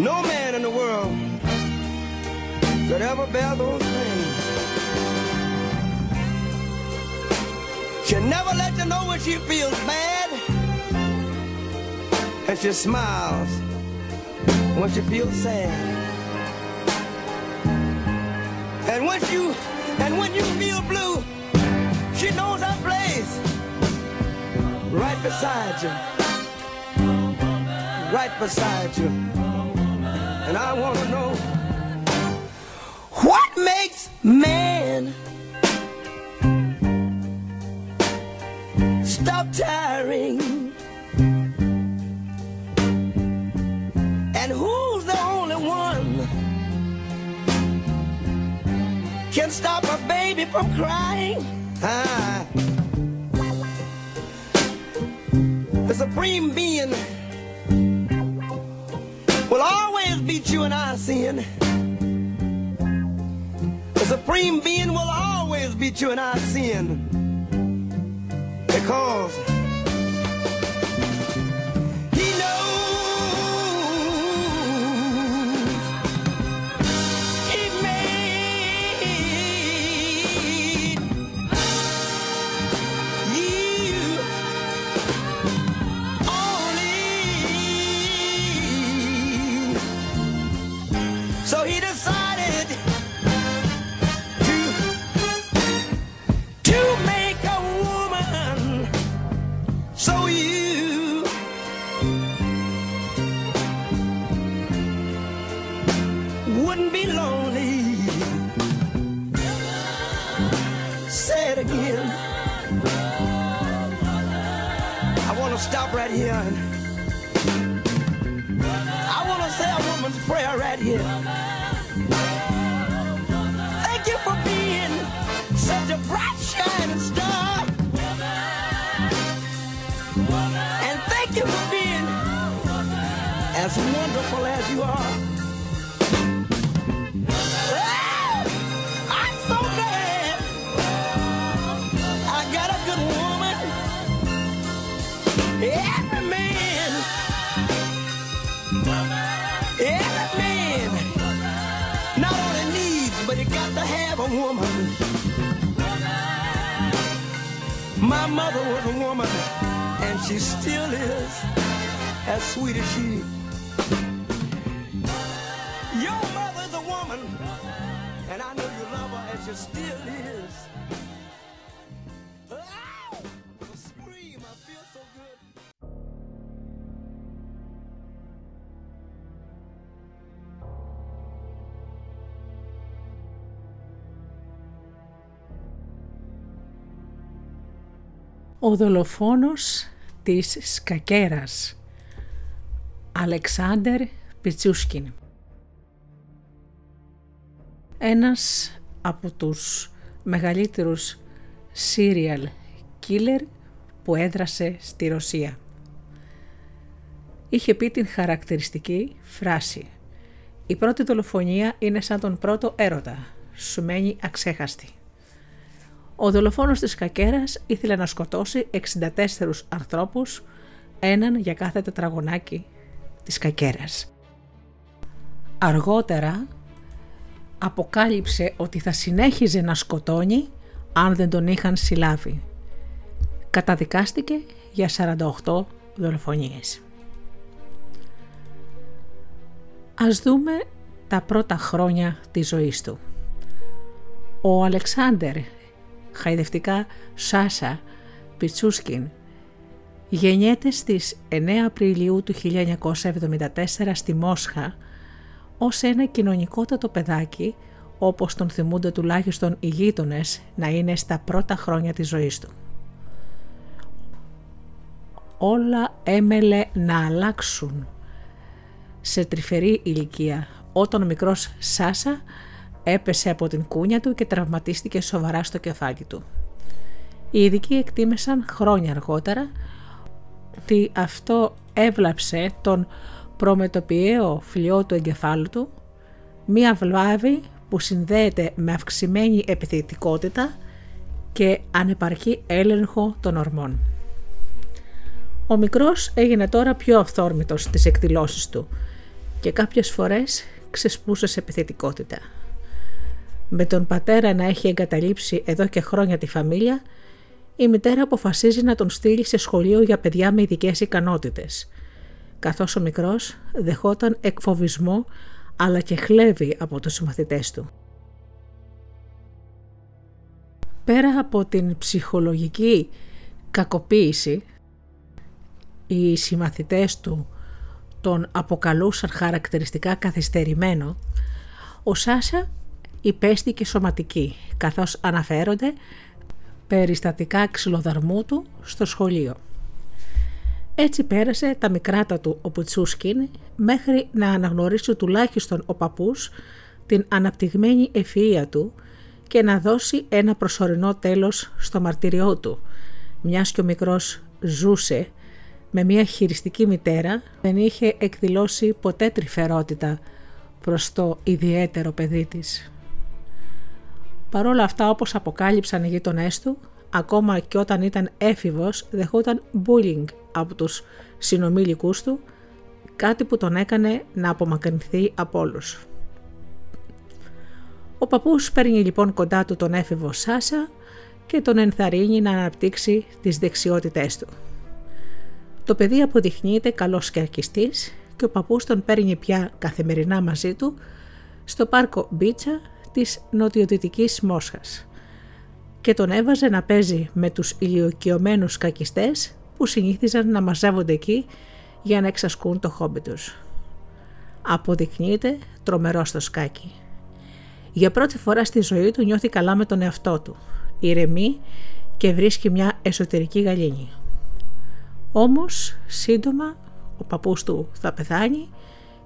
No man in the world could ever bear those things. She never let you know when she feels bad. And she smiles when she feels sad. And when you and when you feel blue, she knows her place. Right beside you. Right beside you. And I want to know what makes man stop tiring? And who's the only one can stop a baby from crying? Ah. The supreme being will always beat you in our sin. The supreme being will always beat you in I sin. Because Ο δολοφόνος της Σκακέρας Αλεξάνδερ Πιτσούσκιν Ένας από τους μεγαλύτερους serial killer που έδρασε στη Ρωσία. Είχε πει την χαρακτηριστική φράση «Η πρώτη δολοφονία είναι σαν τον πρώτο έρωτα, σου μένει αξέχαστη». Ο δολοφόνος της Κακέρας ήθελε να σκοτώσει 64 ανθρώπους, έναν για κάθε τετραγωνάκι της Κακέρας. Αργότερα αποκάλυψε ότι θα συνέχιζε να σκοτώνει αν δεν τον είχαν συλλάβει. Καταδικάστηκε για 48 δολοφονίες. Ας δούμε τα πρώτα χρόνια της ζωής του. Ο Αλεξάνδερ χαϊδευτικά Σάσα Πιτσούσκιν γεννιέται στις 9 Απριλίου του 1974 στη Μόσχα ως ένα κοινωνικότατο παιδάκι όπως τον θυμούνται τουλάχιστον οι γείτονες να είναι στα πρώτα χρόνια της ζωής του. Όλα έμελε να αλλάξουν σε τρυφερή ηλικία όταν ο μικρός Σάσα έπεσε από την κούνια του και τραυματίστηκε σοβαρά στο κεφάλι του. Οι ειδικοί εκτίμησαν χρόνια αργότερα ότι αυτό έβλαψε τον προμετωπιαίο φλοιό του εγκεφάλου του, μία βλάβη που συνδέεται με αυξημένη επιθετικότητα και ανεπαρκή έλεγχο των ορμών. Ο μικρός έγινε τώρα πιο αυθόρμητος στις εκδηλώσεις του και κάποιες φορές ξεσπούσε σε επιθετικότητα. Με τον πατέρα να έχει εγκαταλείψει εδώ και χρόνια τη φαμίλια, η μητέρα αποφασίζει να τον στείλει σε σχολείο για παιδιά με ειδικές ικανότητες, καθώς ο μικρός δεχόταν εκφοβισμό αλλά και χλέβει από τους συμμαθητές του. Πέρα από την ψυχολογική κακοποίηση, οι συμμαθητές του τον αποκαλούσαν χαρακτηριστικά καθυστερημένο, ο Σάσα υπέστη και σωματική, καθώς αναφέρονται περιστατικά ξυλοδαρμού του στο σχολείο. Έτσι πέρασε τα μικράτα του ο Πουτσούσκιν μέχρι να αναγνωρίσει τουλάχιστον ο παππούς την αναπτυγμένη ευφυΐα του και να δώσει ένα προσωρινό τέλος στο μαρτυριό του, μιας και ο μικρός ζούσε με μια χειριστική μητέρα, δεν είχε εκδηλώσει ποτέ τρυφερότητα προς το ιδιαίτερο παιδί της. Παρ' όλα αυτά όπως αποκάλυψαν οι γείτονέ του, ακόμα και όταν ήταν έφηβος δεχόταν bullying από τους συνομήλικούς του, κάτι που τον έκανε να απομακρυνθεί από όλους. Ο παππούς παίρνει λοιπόν κοντά του τον έφηβο Σάσα και τον ενθαρρύνει να αναπτύξει τις δεξιότητές του. Το παιδί αποδειχνείται καλός και αρκιστής και ο παππούς τον παίρνει πια καθημερινά μαζί του στο πάρκο Μπίτσα της νοτιοδυτικής Μόσχας και τον έβαζε να παίζει με τους ηλιοκιωμένους κακιστές που συνήθιζαν να μαζεύονται εκεί για να εξασκούν το χόμπι τους. Αποδεικνύεται τρομερός στο σκάκι. Για πρώτη φορά στη ζωή του νιώθει καλά με τον εαυτό του, ηρεμεί και βρίσκει μια εσωτερική γαλήνη. Όμως σύντομα ο παππούς του θα πεθάνει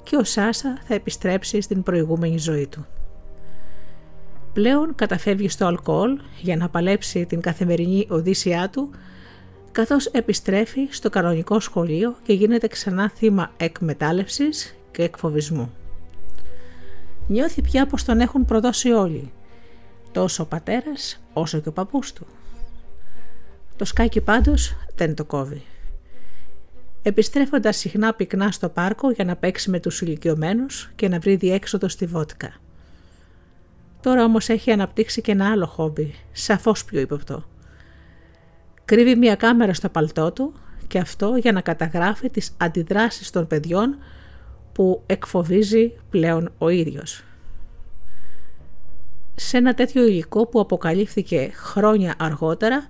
και ο Σάσα θα επιστρέψει στην προηγούμενη ζωή του. Πλέον καταφεύγει στο αλκοόλ για να παλέψει την καθημερινή οδύσσιά του καθώς επιστρέφει στο κανονικό σχολείο και γίνεται ξανά θύμα εκμετάλλευσης και εκφοβισμού. Νιώθει πια πως τον έχουν προδώσει όλοι, τόσο ο πατέρας όσο και ο παππούς του. Το σκάκι πάντως δεν το κόβει. Επιστρέφοντας συχνά πυκνά στο πάρκο για να παίξει με τους ηλικιωμένους και να βρει διέξοδο στη βότκα. Τώρα όμως έχει αναπτύξει και ένα άλλο χόμπι, σαφώς πιο ύποπτο. Κρύβει μια κάμερα στο παλτό του και αυτό για να καταγράφει τις αντιδράσεις των παιδιών που εκφοβίζει πλέον ο ίδιος. Σε ένα τέτοιο υλικό που αποκαλύφθηκε χρόνια αργότερα,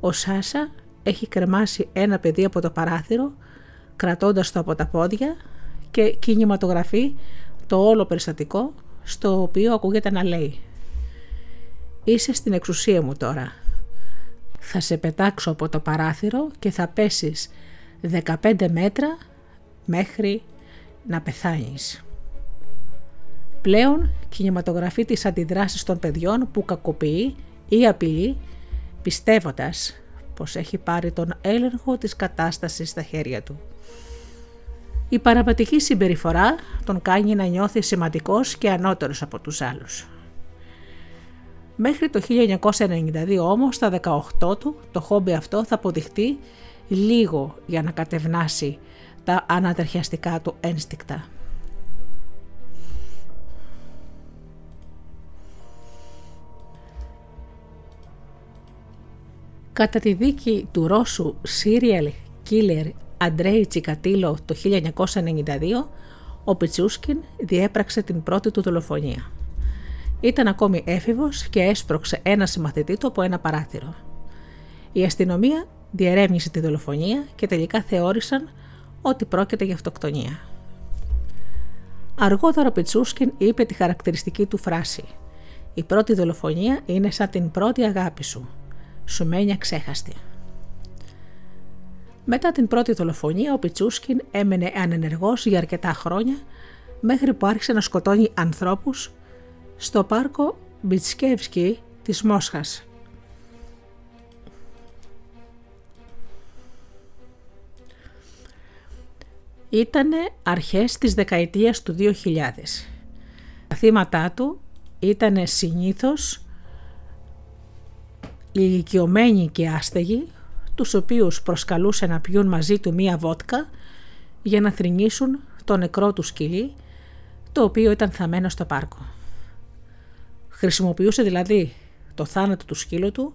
ο Σάσα έχει κρεμάσει ένα παιδί από το παράθυρο, κρατώντας το από τα πόδια και κινηματογραφεί το όλο περιστατικό, στο οποίο ακούγεται να λέει «Είσαι στην εξουσία μου τώρα. Θα σε πετάξω από το παράθυρο και θα πέσεις 15 μέτρα μέχρι να πεθάνεις». Πλέον κινηματογραφεί τις αντιδράσεις των παιδιών που κακοποιεί ή απειλεί πιστεύοντας πως έχει πάρει τον έλεγχο της κατάστασης στα χέρια του. Η παραβατική συμπεριφορά τον κάνει να νιώθει σημαντικός και ανώτερος από τους άλλους. Μέχρι το 1992 όμως, στα 18 του, το χόμπι αυτό θα αποδειχτεί λίγο για να κατευνάσει τα ανατριχιαστικά του ένστικτα. Κατά τη δίκη του Ρώσου serial killer Αντρέι Τσικατήλο το 1992, ο Πιτσούσκιν διέπραξε την πρώτη του δολοφονία. Ήταν ακόμη έφηβος και έσπρωξε ένα συμμαθητή του από ένα παράθυρο. Η αστυνομία διερεύνησε τη δολοφονία και τελικά θεώρησαν ότι πρόκειται για αυτοκτονία. Αργότερα ο Πιτσούσκιν είπε τη χαρακτηριστική του φράση «Η πρώτη δολοφονία είναι σαν την πρώτη αγάπη σου. Σου μένει αξέχαστη». Μετά την πρώτη δολοφονία, ο Πιτσούσκιν έμενε ανενεργός για αρκετά χρόνια, μέχρι που άρχισε να σκοτώνει ανθρώπους στο πάρκο Μπιτσκεύσκι της Μόσχας. Ήτανε αρχές της δεκαετίας του 2000. Τα θύματα του ήταν συνήθως ηλικιωμένοι και άστεγοι τους οποίους προσκαλούσε να πιούν μαζί του μία βότκα για να θρυνήσουν το νεκρό του σκυλί, το οποίο ήταν θαμένο στο πάρκο. Χρησιμοποιούσε δηλαδή το θάνατο του σκύλου του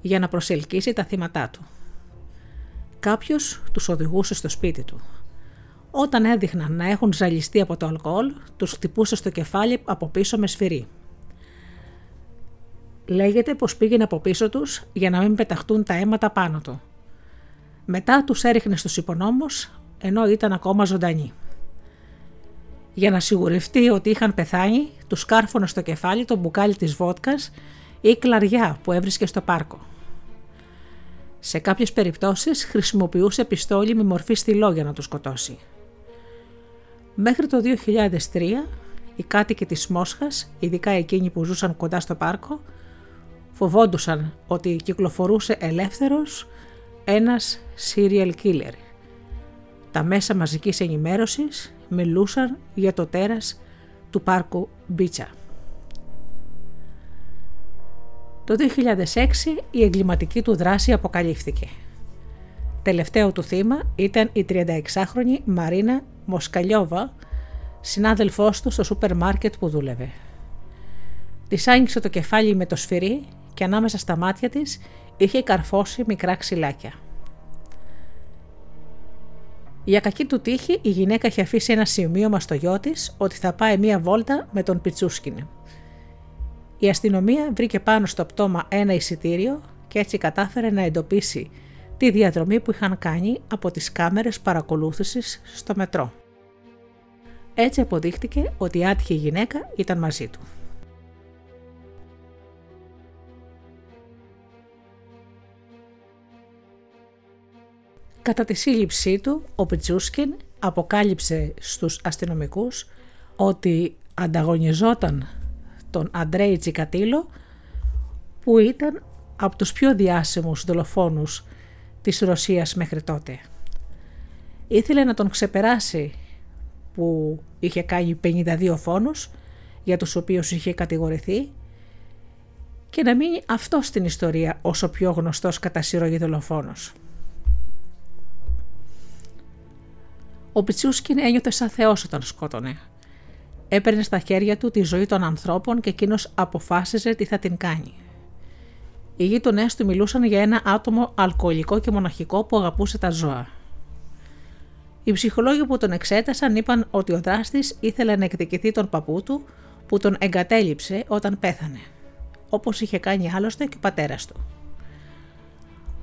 για να προσελκύσει τα θύματά του. Κάποιος τους οδηγούσε στο σπίτι του. Όταν έδειχναν να έχουν ζαλιστεί από το αλκοόλ, τους χτυπούσε στο κεφάλι από πίσω με σφυρί. Λέγεται πως πήγαινε από πίσω τους για να μην πεταχτούν τα αίματα πάνω του. Μετά τους έριχνε στους υπονόμους ενώ ήταν ακόμα ζωντανοί. Για να σιγουρευτεί ότι είχαν πεθάνει, τους κάρφωνε στο κεφάλι το μπουκάλι της βότκας ή κλαριά που έβρισκε στο πάρκο. Σε κάποιες περιπτώσεις χρησιμοποιούσε πιστόλι με μορφή στυλό για να του σκοτώσει. Μέχρι το 2003, οι κάτοικοι της Μόσχας, ειδικά εκείνοι που ζούσαν κοντά στο πάρκο, φοβόντουσαν ότι κυκλοφορούσε ελεύθερος ένας serial killer. Τα μέσα μαζικής ενημέρωσης μιλούσαν για το τέρας του πάρκου Μπίτσα. Το 2006 η εγκληματική του δράση αποκαλύφθηκε. Τελευταίο του θύμα ήταν η 36χρονη Μαρίνα Μοσκαλιόβα, συνάδελφός του στο σούπερ μάρκετ που δούλευε. Της άγγιξε το κεφάλι με το σφυρί και ανάμεσα στα μάτια της είχε καρφώσει μικρά ξυλάκια. Για κακή του τύχη, η γυναίκα είχε αφήσει ένα σημείωμα στο γιο της ότι θα πάει μία βόλτα με τον Πιτσούσκινε. Η αστυνομία βρήκε πάνω στο πτώμα ένα εισιτήριο και έτσι κατάφερε να εντοπίσει τη διαδρομή που είχαν κάνει από τις κάμερες παρακολούθησης στο μετρό. Έτσι αποδείχτηκε ότι η άτυχη γυναίκα ήταν μαζί του. Κατά τη σύλληψή του, ο Πιτσούσκιν αποκάλυψε στους αστυνομικούς ότι ανταγωνιζόταν τον Αντρέι Τσικατήλο που ήταν από τους πιο διάσημους δολοφόνους της Ρωσίας μέχρι τότε. Ήθελε να τον ξεπεράσει που είχε κάνει 52 φόνους για τους οποίους είχε κατηγορηθεί και να μείνει αυτό στην ιστορία όσο πιο γνωστός κατά συρρογή δολοφόνος. Ο Πιτσούσκιν ένιωθε σαν Θεός όταν σκότωνε. Έπαιρνε στα χέρια του τη ζωή των ανθρώπων και εκείνος αποφάσιζε τι θα την κάνει. Οι γείτονές του μιλούσαν για ένα άτομο αλκοολικό και μοναχικό που αγαπούσε τα ζώα. Οι ψυχολόγοι που τον εξέτασαν είπαν ότι ο δράστης ήθελε να εκδικηθεί τον παππού του που τον εγκατέλειψε όταν πέθανε, όπως είχε κάνει άλλωστε και ο πατέρας του.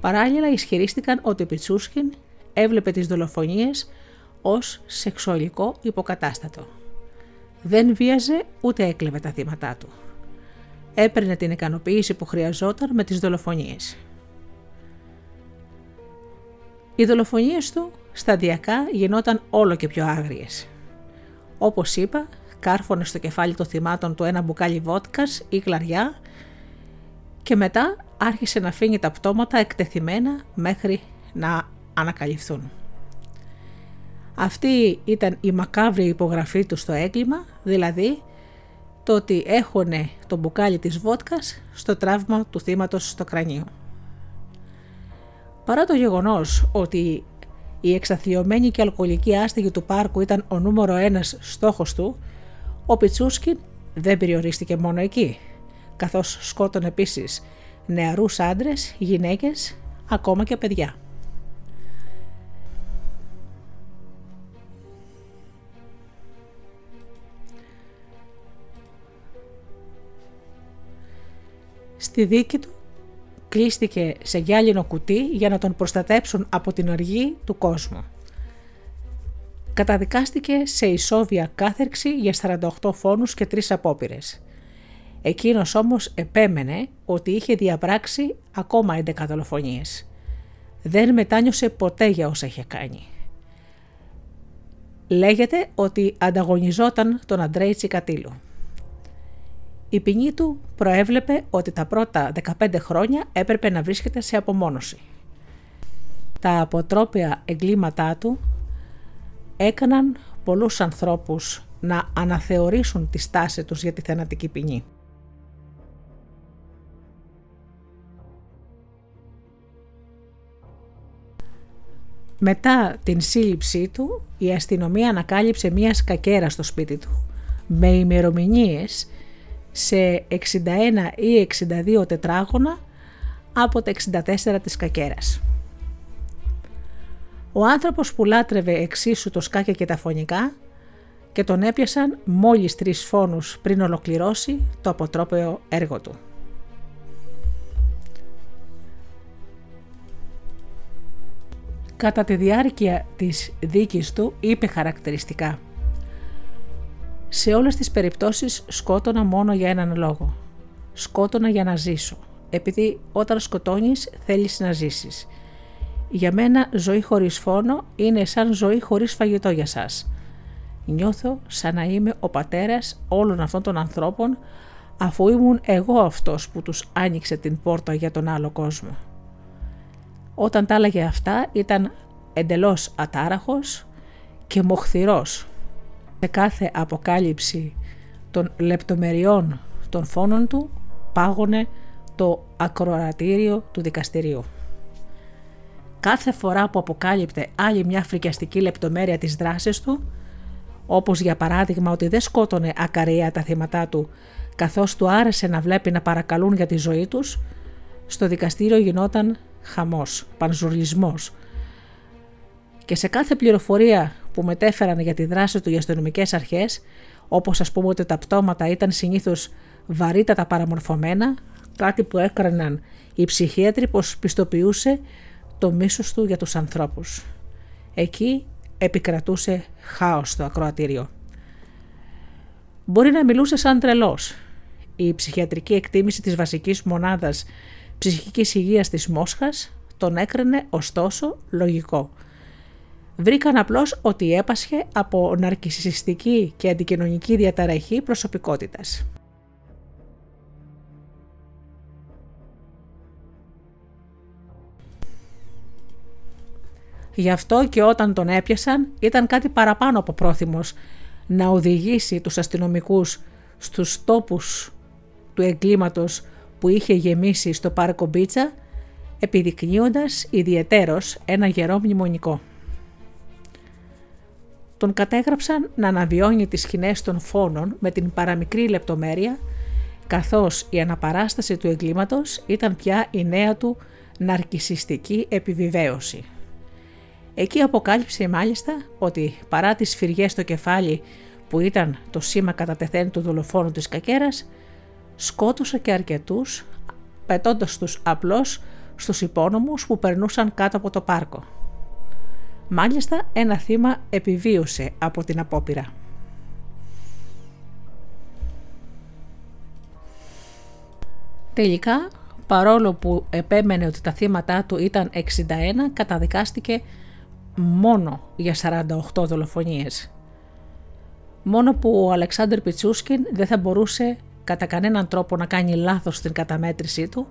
Παράλληλα ισχυρίστηκαν ότι ο Πιτσούσκιν έβλεπε τις δολοφονίες ως σεξουαλικό υποκατάστατο. Δεν βίαζε ούτε έκλεβε τα θύματα του. Έπαιρνε την ικανοποίηση που χρειαζόταν με τις δολοφονίες. Οι δολοφονίες του σταδιακά γινόταν όλο και πιο άγριες. Όπως είπα, κάρφωνε στο κεφάλι των θυμάτων του ένα μπουκάλι βότκας ή κλαριά και μετά άρχισε να αφήνει τα πτώματα εκτεθειμένα μέχρι να ανακαλυφθούν. Αυτή ήταν η μακάβρη υπογραφή του στο έγκλημα, δηλαδή το ότι έχωνε το μπουκάλι της βότκας στο τραύμα του θύματος στο κρανίο. Παρά το γεγονός ότι η εξαθλειωμένη και αλκοολική άστεγη του πάρκου ήταν ο νούμερο ένας στόχος του, ο Πιτσούσκιν δεν περιορίστηκε μόνο εκεί, καθώς σκότωνε επίσης νεαρούς άντρες, γυναίκες, ακόμα και παιδιά. Στη δίκη του κλείστηκε σε γυάλινο κουτί για να τον προστατέψουν από την οργή του κόσμου. Καταδικάστηκε σε ισόβια κάθερξη για 48 φόνους και 3 απόπειρες. Εκείνος όμως επέμενε ότι είχε διαπράξει ακόμα 11 δολοφονίες. Δεν μετάνιωσε ποτέ για όσα είχε κάνει. Λέγεται ότι ανταγωνιζόταν τον Αντρέι Τσικατήλου. Η ποινή του προέβλεπε ότι τα πρώτα 15 χρόνια έπρεπε να βρίσκεται σε απομόνωση. Τα αποτρόπια εγκλήματά του έκαναν πολλούς ανθρώπους να αναθεωρήσουν τη στάση τους για τη θενατική ποινή. Μετά την σύλληψή του, η αστυνομία ανακάλυψε μία σκακέρα στο σπίτι του, με ημερομηνίες σε 61 ή 62 τετράγωνα από τα 64 της κακέρας. Ο άνθρωπος που λάτρευε εξίσου το σκάκια και τα φωνικά και τον έπιασαν μόλις τρεις φόνους πριν ολοκληρώσει το αποτρόπαιο έργο του. Κατά τη διάρκεια της δίκης του είπε χαρακτηριστικά «Σε όλες τις περιπτώσεις σκότωνα μόνο για έναν λόγο. Σκότωνα για να ζήσω, επειδή όταν σκοτώνεις θέλεις να ζήσεις. Για μένα ζωή χωρίς φόνο είναι σαν ζωή χωρίς φαγητό για σας. Νιώθω σαν να είμαι ο πατέρας όλων αυτών των ανθρώπων αφού ήμουν εγώ αυτός που τους άνοιξε την πόρτα για τον άλλο κόσμο. Όταν τα έλεγε αυτά ήταν εντελώς ατάραχος και μοχθηρός. Σε κάθε αποκάλυψη των λεπτομεριών των φόνων του πάγωνε το ακροατήριο του δικαστηρίου. Κάθε φορά που αποκάλυπτε άλλη μια φρικιαστική λεπτομέρεια της δράσης του, όπως για παράδειγμα ότι δεν σκότωνε ακαρία τα θύματα του, καθώς του άρεσε να βλέπει να παρακαλούν για τη ζωή τους, στο δικαστήριο γινόταν χαμός, πανζουρλισμός. Και σε κάθε πληροφορία που μετέφεραν για τη δράση του οι αστυνομικές αρχές, όπως ας πούμε ότι τα πτώματα ήταν συνήθως βαρύτατα παραμορφωμένα, κάτι που έκραναν οι ψυχίατροι πως πιστοποιούσε το μίσος του για τους ανθρώπους. Εκεί επικρατούσε χάος στο ακροατήριο. Μπορεί να μιλούσε σαν τρελός. Η ψυχιατρική εκτίμηση της βασικής μονάδας ψυχικής υγείας της Μόσχας τον έκρινε ωστόσο λογικό. Βρήκαν απλώς ότι έπασχε από ναρκισιστική και αντικοινωνική διαταραχή προσωπικότητας. Γι' αυτό και όταν τον έπιασαν ήταν κάτι παραπάνω από πρόθυμος να οδηγήσει τους αστυνομικούς στους τόπους του εγκλήματος που είχε γεμίσει στο πάρκο Μπίτσα, επιδεικνύοντας ιδιαιτέρως ένα γερό μνημονικό. Τον κατέγραψαν να αναβιώνει τις σκηνές των φόνων με την παραμικρή λεπτομέρεια, καθώς η αναπαράσταση του εγκλήματος ήταν πια η νέα του ναρκισιστική επιβεβαίωση. Εκεί αποκάλυψε μάλιστα ότι παρά τις φυριές στο κεφάλι που ήταν το σήμα κατά τεθέν του δολοφόνου της κακέρας, σκότωσε και αρκετούς, πετώντας τους απλώς στους υπόνομους που περνούσαν κάτω από το πάρκο. Μάλιστα ένα θύμα επιβίωσε από την απόπειρα. Τελικά, παρόλο που επέμενε ότι τα θύματα του ήταν 61, καταδικάστηκε μόνο για 48 δολοφονίες. Μόνο που ο Αλεξάνδρ Πιτσούσκιν δεν θα μπορούσε κατά κανέναν τρόπο να κάνει λάθος στην καταμέτρησή του,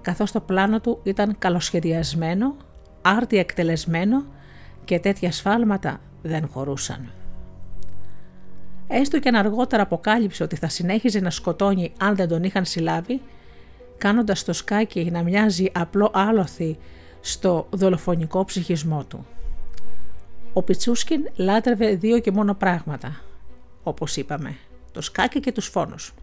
καθώς το πλάνο του ήταν καλοσχεδιασμένο, άρτια εκτελεσμένο και τέτοια σφάλματα δεν χωρούσαν. Έστω και αν αργότερα αποκάλυψε ότι θα συνέχιζε να σκοτώνει αν δεν τον είχαν συλλάβει, κάνοντας το σκάκι να μοιάζει απλό άλοθη στο δολοφονικό ψυχισμό του. Ο Πιτσούσκιν λάτρευε δύο και μόνο πράγματα, όπως είπαμε, το σκάκι και τους φόνους.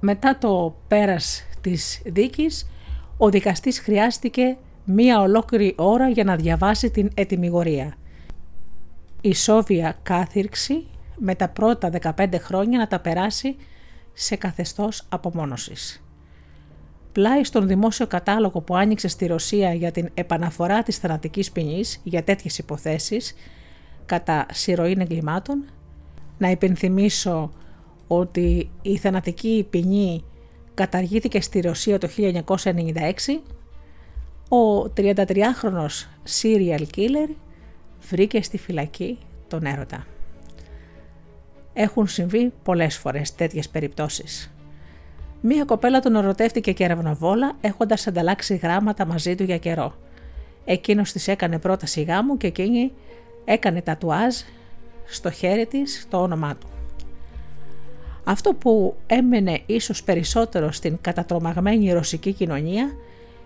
Μετά το πέρας της δίκης, ο δικαστής χρειάστηκε μία ολόκληρη ώρα για να διαβάσει την ετοιμιγορία. Η Σόβια κάθυρξη με τα πρώτα 15 χρόνια να τα περάσει σε καθεστώς απομόνωσης. Πλάι στον δημόσιο κατάλογο που άνοιξε στη Ρωσία για την επαναφορά της θανατικής ποινής για τέτοιες υποθέσεις κατά συρροήν εγκλημάτων, να υπενθυμίσω ότι η θανατική ποινή καταργήθηκε στη Ρωσία το 1996, ο 33χρονος serial killer βρήκε στη φυλακή τον έρωτα. Έχουν συμβεί πολλές φορές τέτοιες περιπτώσεις. Μία κοπέλα τον ερωτεύτηκε και ρευνοβόλα έχοντας ανταλλάξει γράμματα μαζί του για καιρό. Εκείνος της έκανε πρόταση γάμου και εκείνη έκανε τατουάζ στο χέρι της το όνομά του. Αυτό που έμενε ίσως περισσότερο στην κατατρομαγμένη ρωσική κοινωνία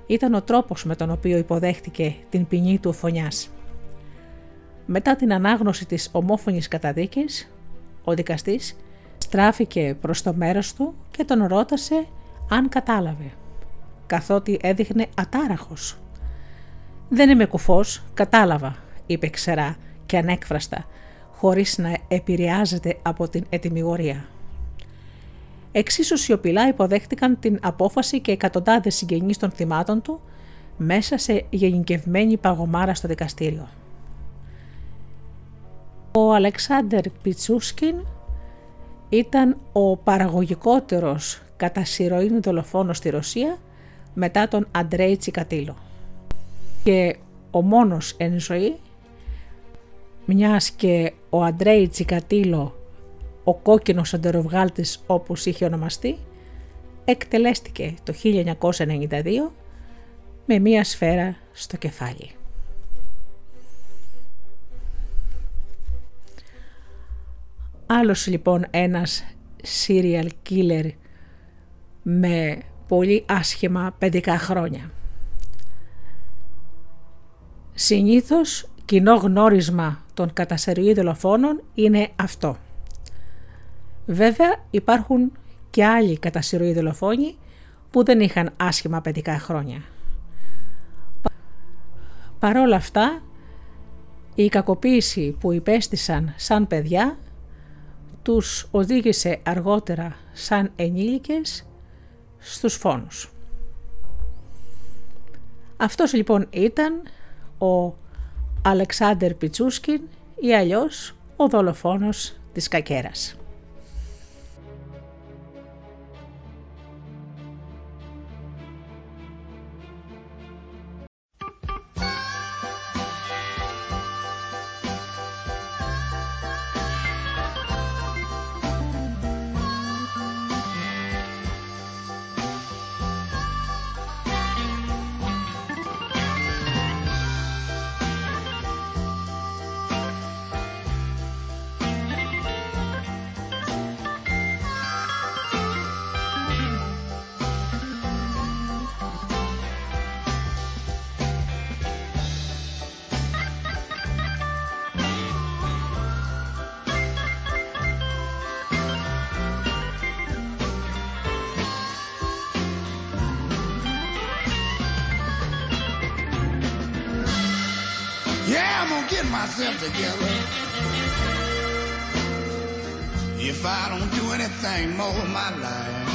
ήταν ο τρόπος με τον οποίο υποδέχτηκε την ποινή του φωνιάς. Μετά την ανάγνωση της ομόφωνης καταδίκης, ο δικαστής στράφηκε προς το μέρος του και τον ρώτασε αν κατάλαβε, καθότι έδειχνε ατάραχος. «Δεν είμαι κουφός, κατάλαβα», είπε ξερά και ανέκφραστα, χωρίς να επηρεάζεται από την ετοιμιγορία. Εξίσου σιωπηλά υποδέχτηκαν την απόφαση και εκατοντάδες συγγενείς των θυμάτων του μέσα σε γενικευμένη παγωμάρα στο δικαστήριο. Ο Αλεξάνδερ Πιτσούσκιν ήταν ο παραγωγικότερος κατά σειροήν δολοφόνος στη Ρωσία μετά τον Αντρέι Τσικατήλο και ο μόνος εν ζωή μιας και ο Αντρέι Τσικατήλο ο κόκκινος αντεροβγάλτης όπως είχε ονομαστεί, εκτελέστηκε το 1992 με μία σφαίρα στο κεφάλι. Άλλος λοιπόν ένας serial killer με πολύ άσχημα παιδικά χρόνια. Συνήθως κοινό γνώρισμα των κατασεριή δολοφόνων είναι αυτό. Βέβαια υπάρχουν και άλλοι κατά συρροή δολοφόνοι που δεν είχαν άσχημα παιδικά χρόνια. Παρόλα αυτά, η κακοποίηση που υπέστησαν σαν παιδιά τους οδήγησε αργότερα σαν ενήλικες στους φόνους. Αυτός λοιπόν ήταν ο Αλεξάνδερ Πιτσούσκιν ή αλλιώς ο δολοφόνος της Κακέρας. Myself together. If I don't do anything more of my life,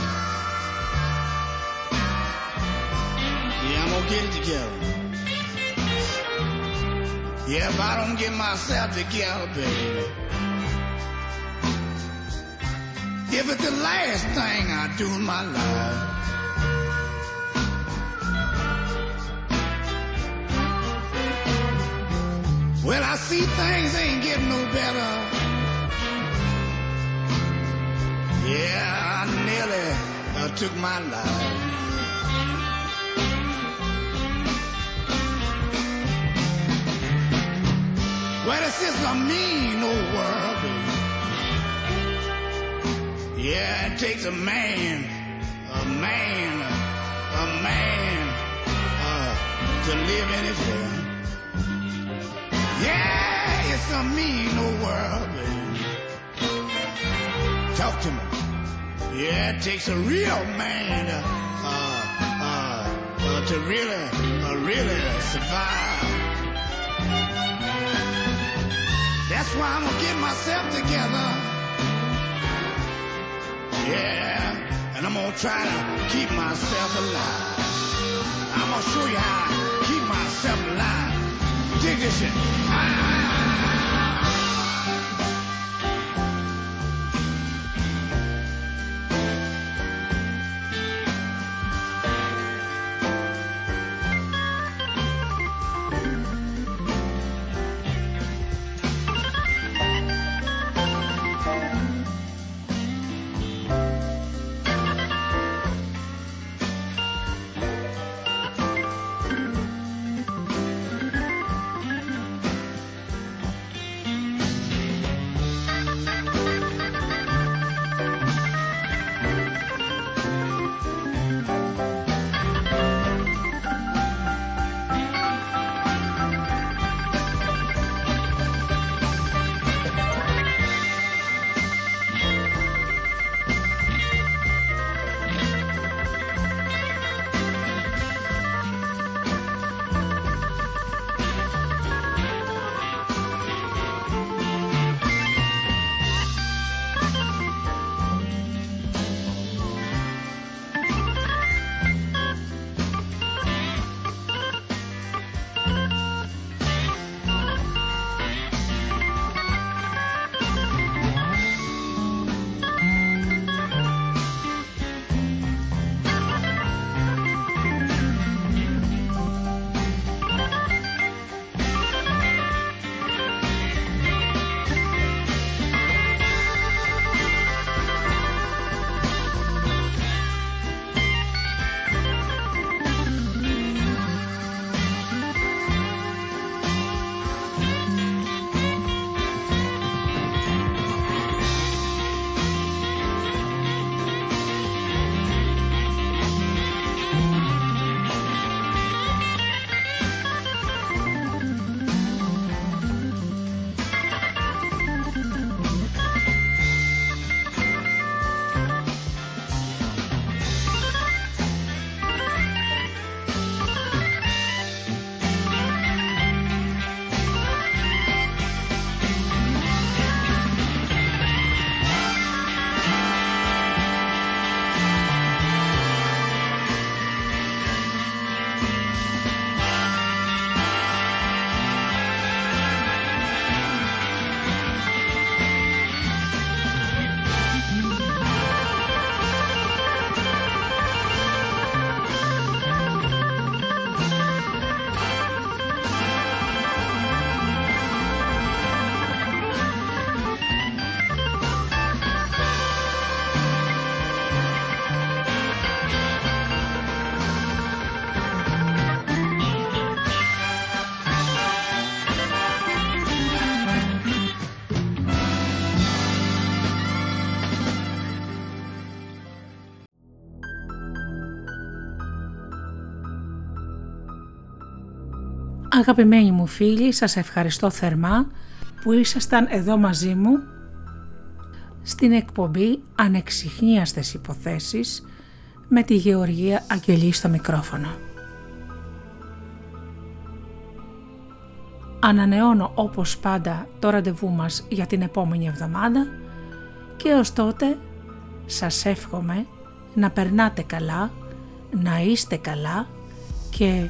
yeah, I'm gonna get it together. Yeah, if I don't get myself together, baby. If it's the last thing I do in my life. Well, I see things ain't getting no better. Yeah, I nearly uh, took my life. Well, it's just a mean old world. Yeah, it takes a man, a man, a man uh, to live in it. Yeah, it's a mean old world, baby. Talk to me. Yeah, it takes a real man to, uh, uh, uh, to really, uh, really survive. That's why I'm gonna get myself together. Yeah, and I'm gonna try to keep myself alive. I'm gonna show you how to keep myself alive. Diggison. Αγαπημένοι μου φίλοι, σας ευχαριστώ θερμά που ήσασταν εδώ μαζί μου στην εκπομπή Ανεξιχνίαστες Υποθέσεις με τη Γεωργία Αγγελή στο μικρόφωνο. Ανανεώνω όπως πάντα το ραντεβού μας για την επόμενη εβδομάδα και ως τότε σας εύχομαι να περνάτε καλά, να είστε καλά και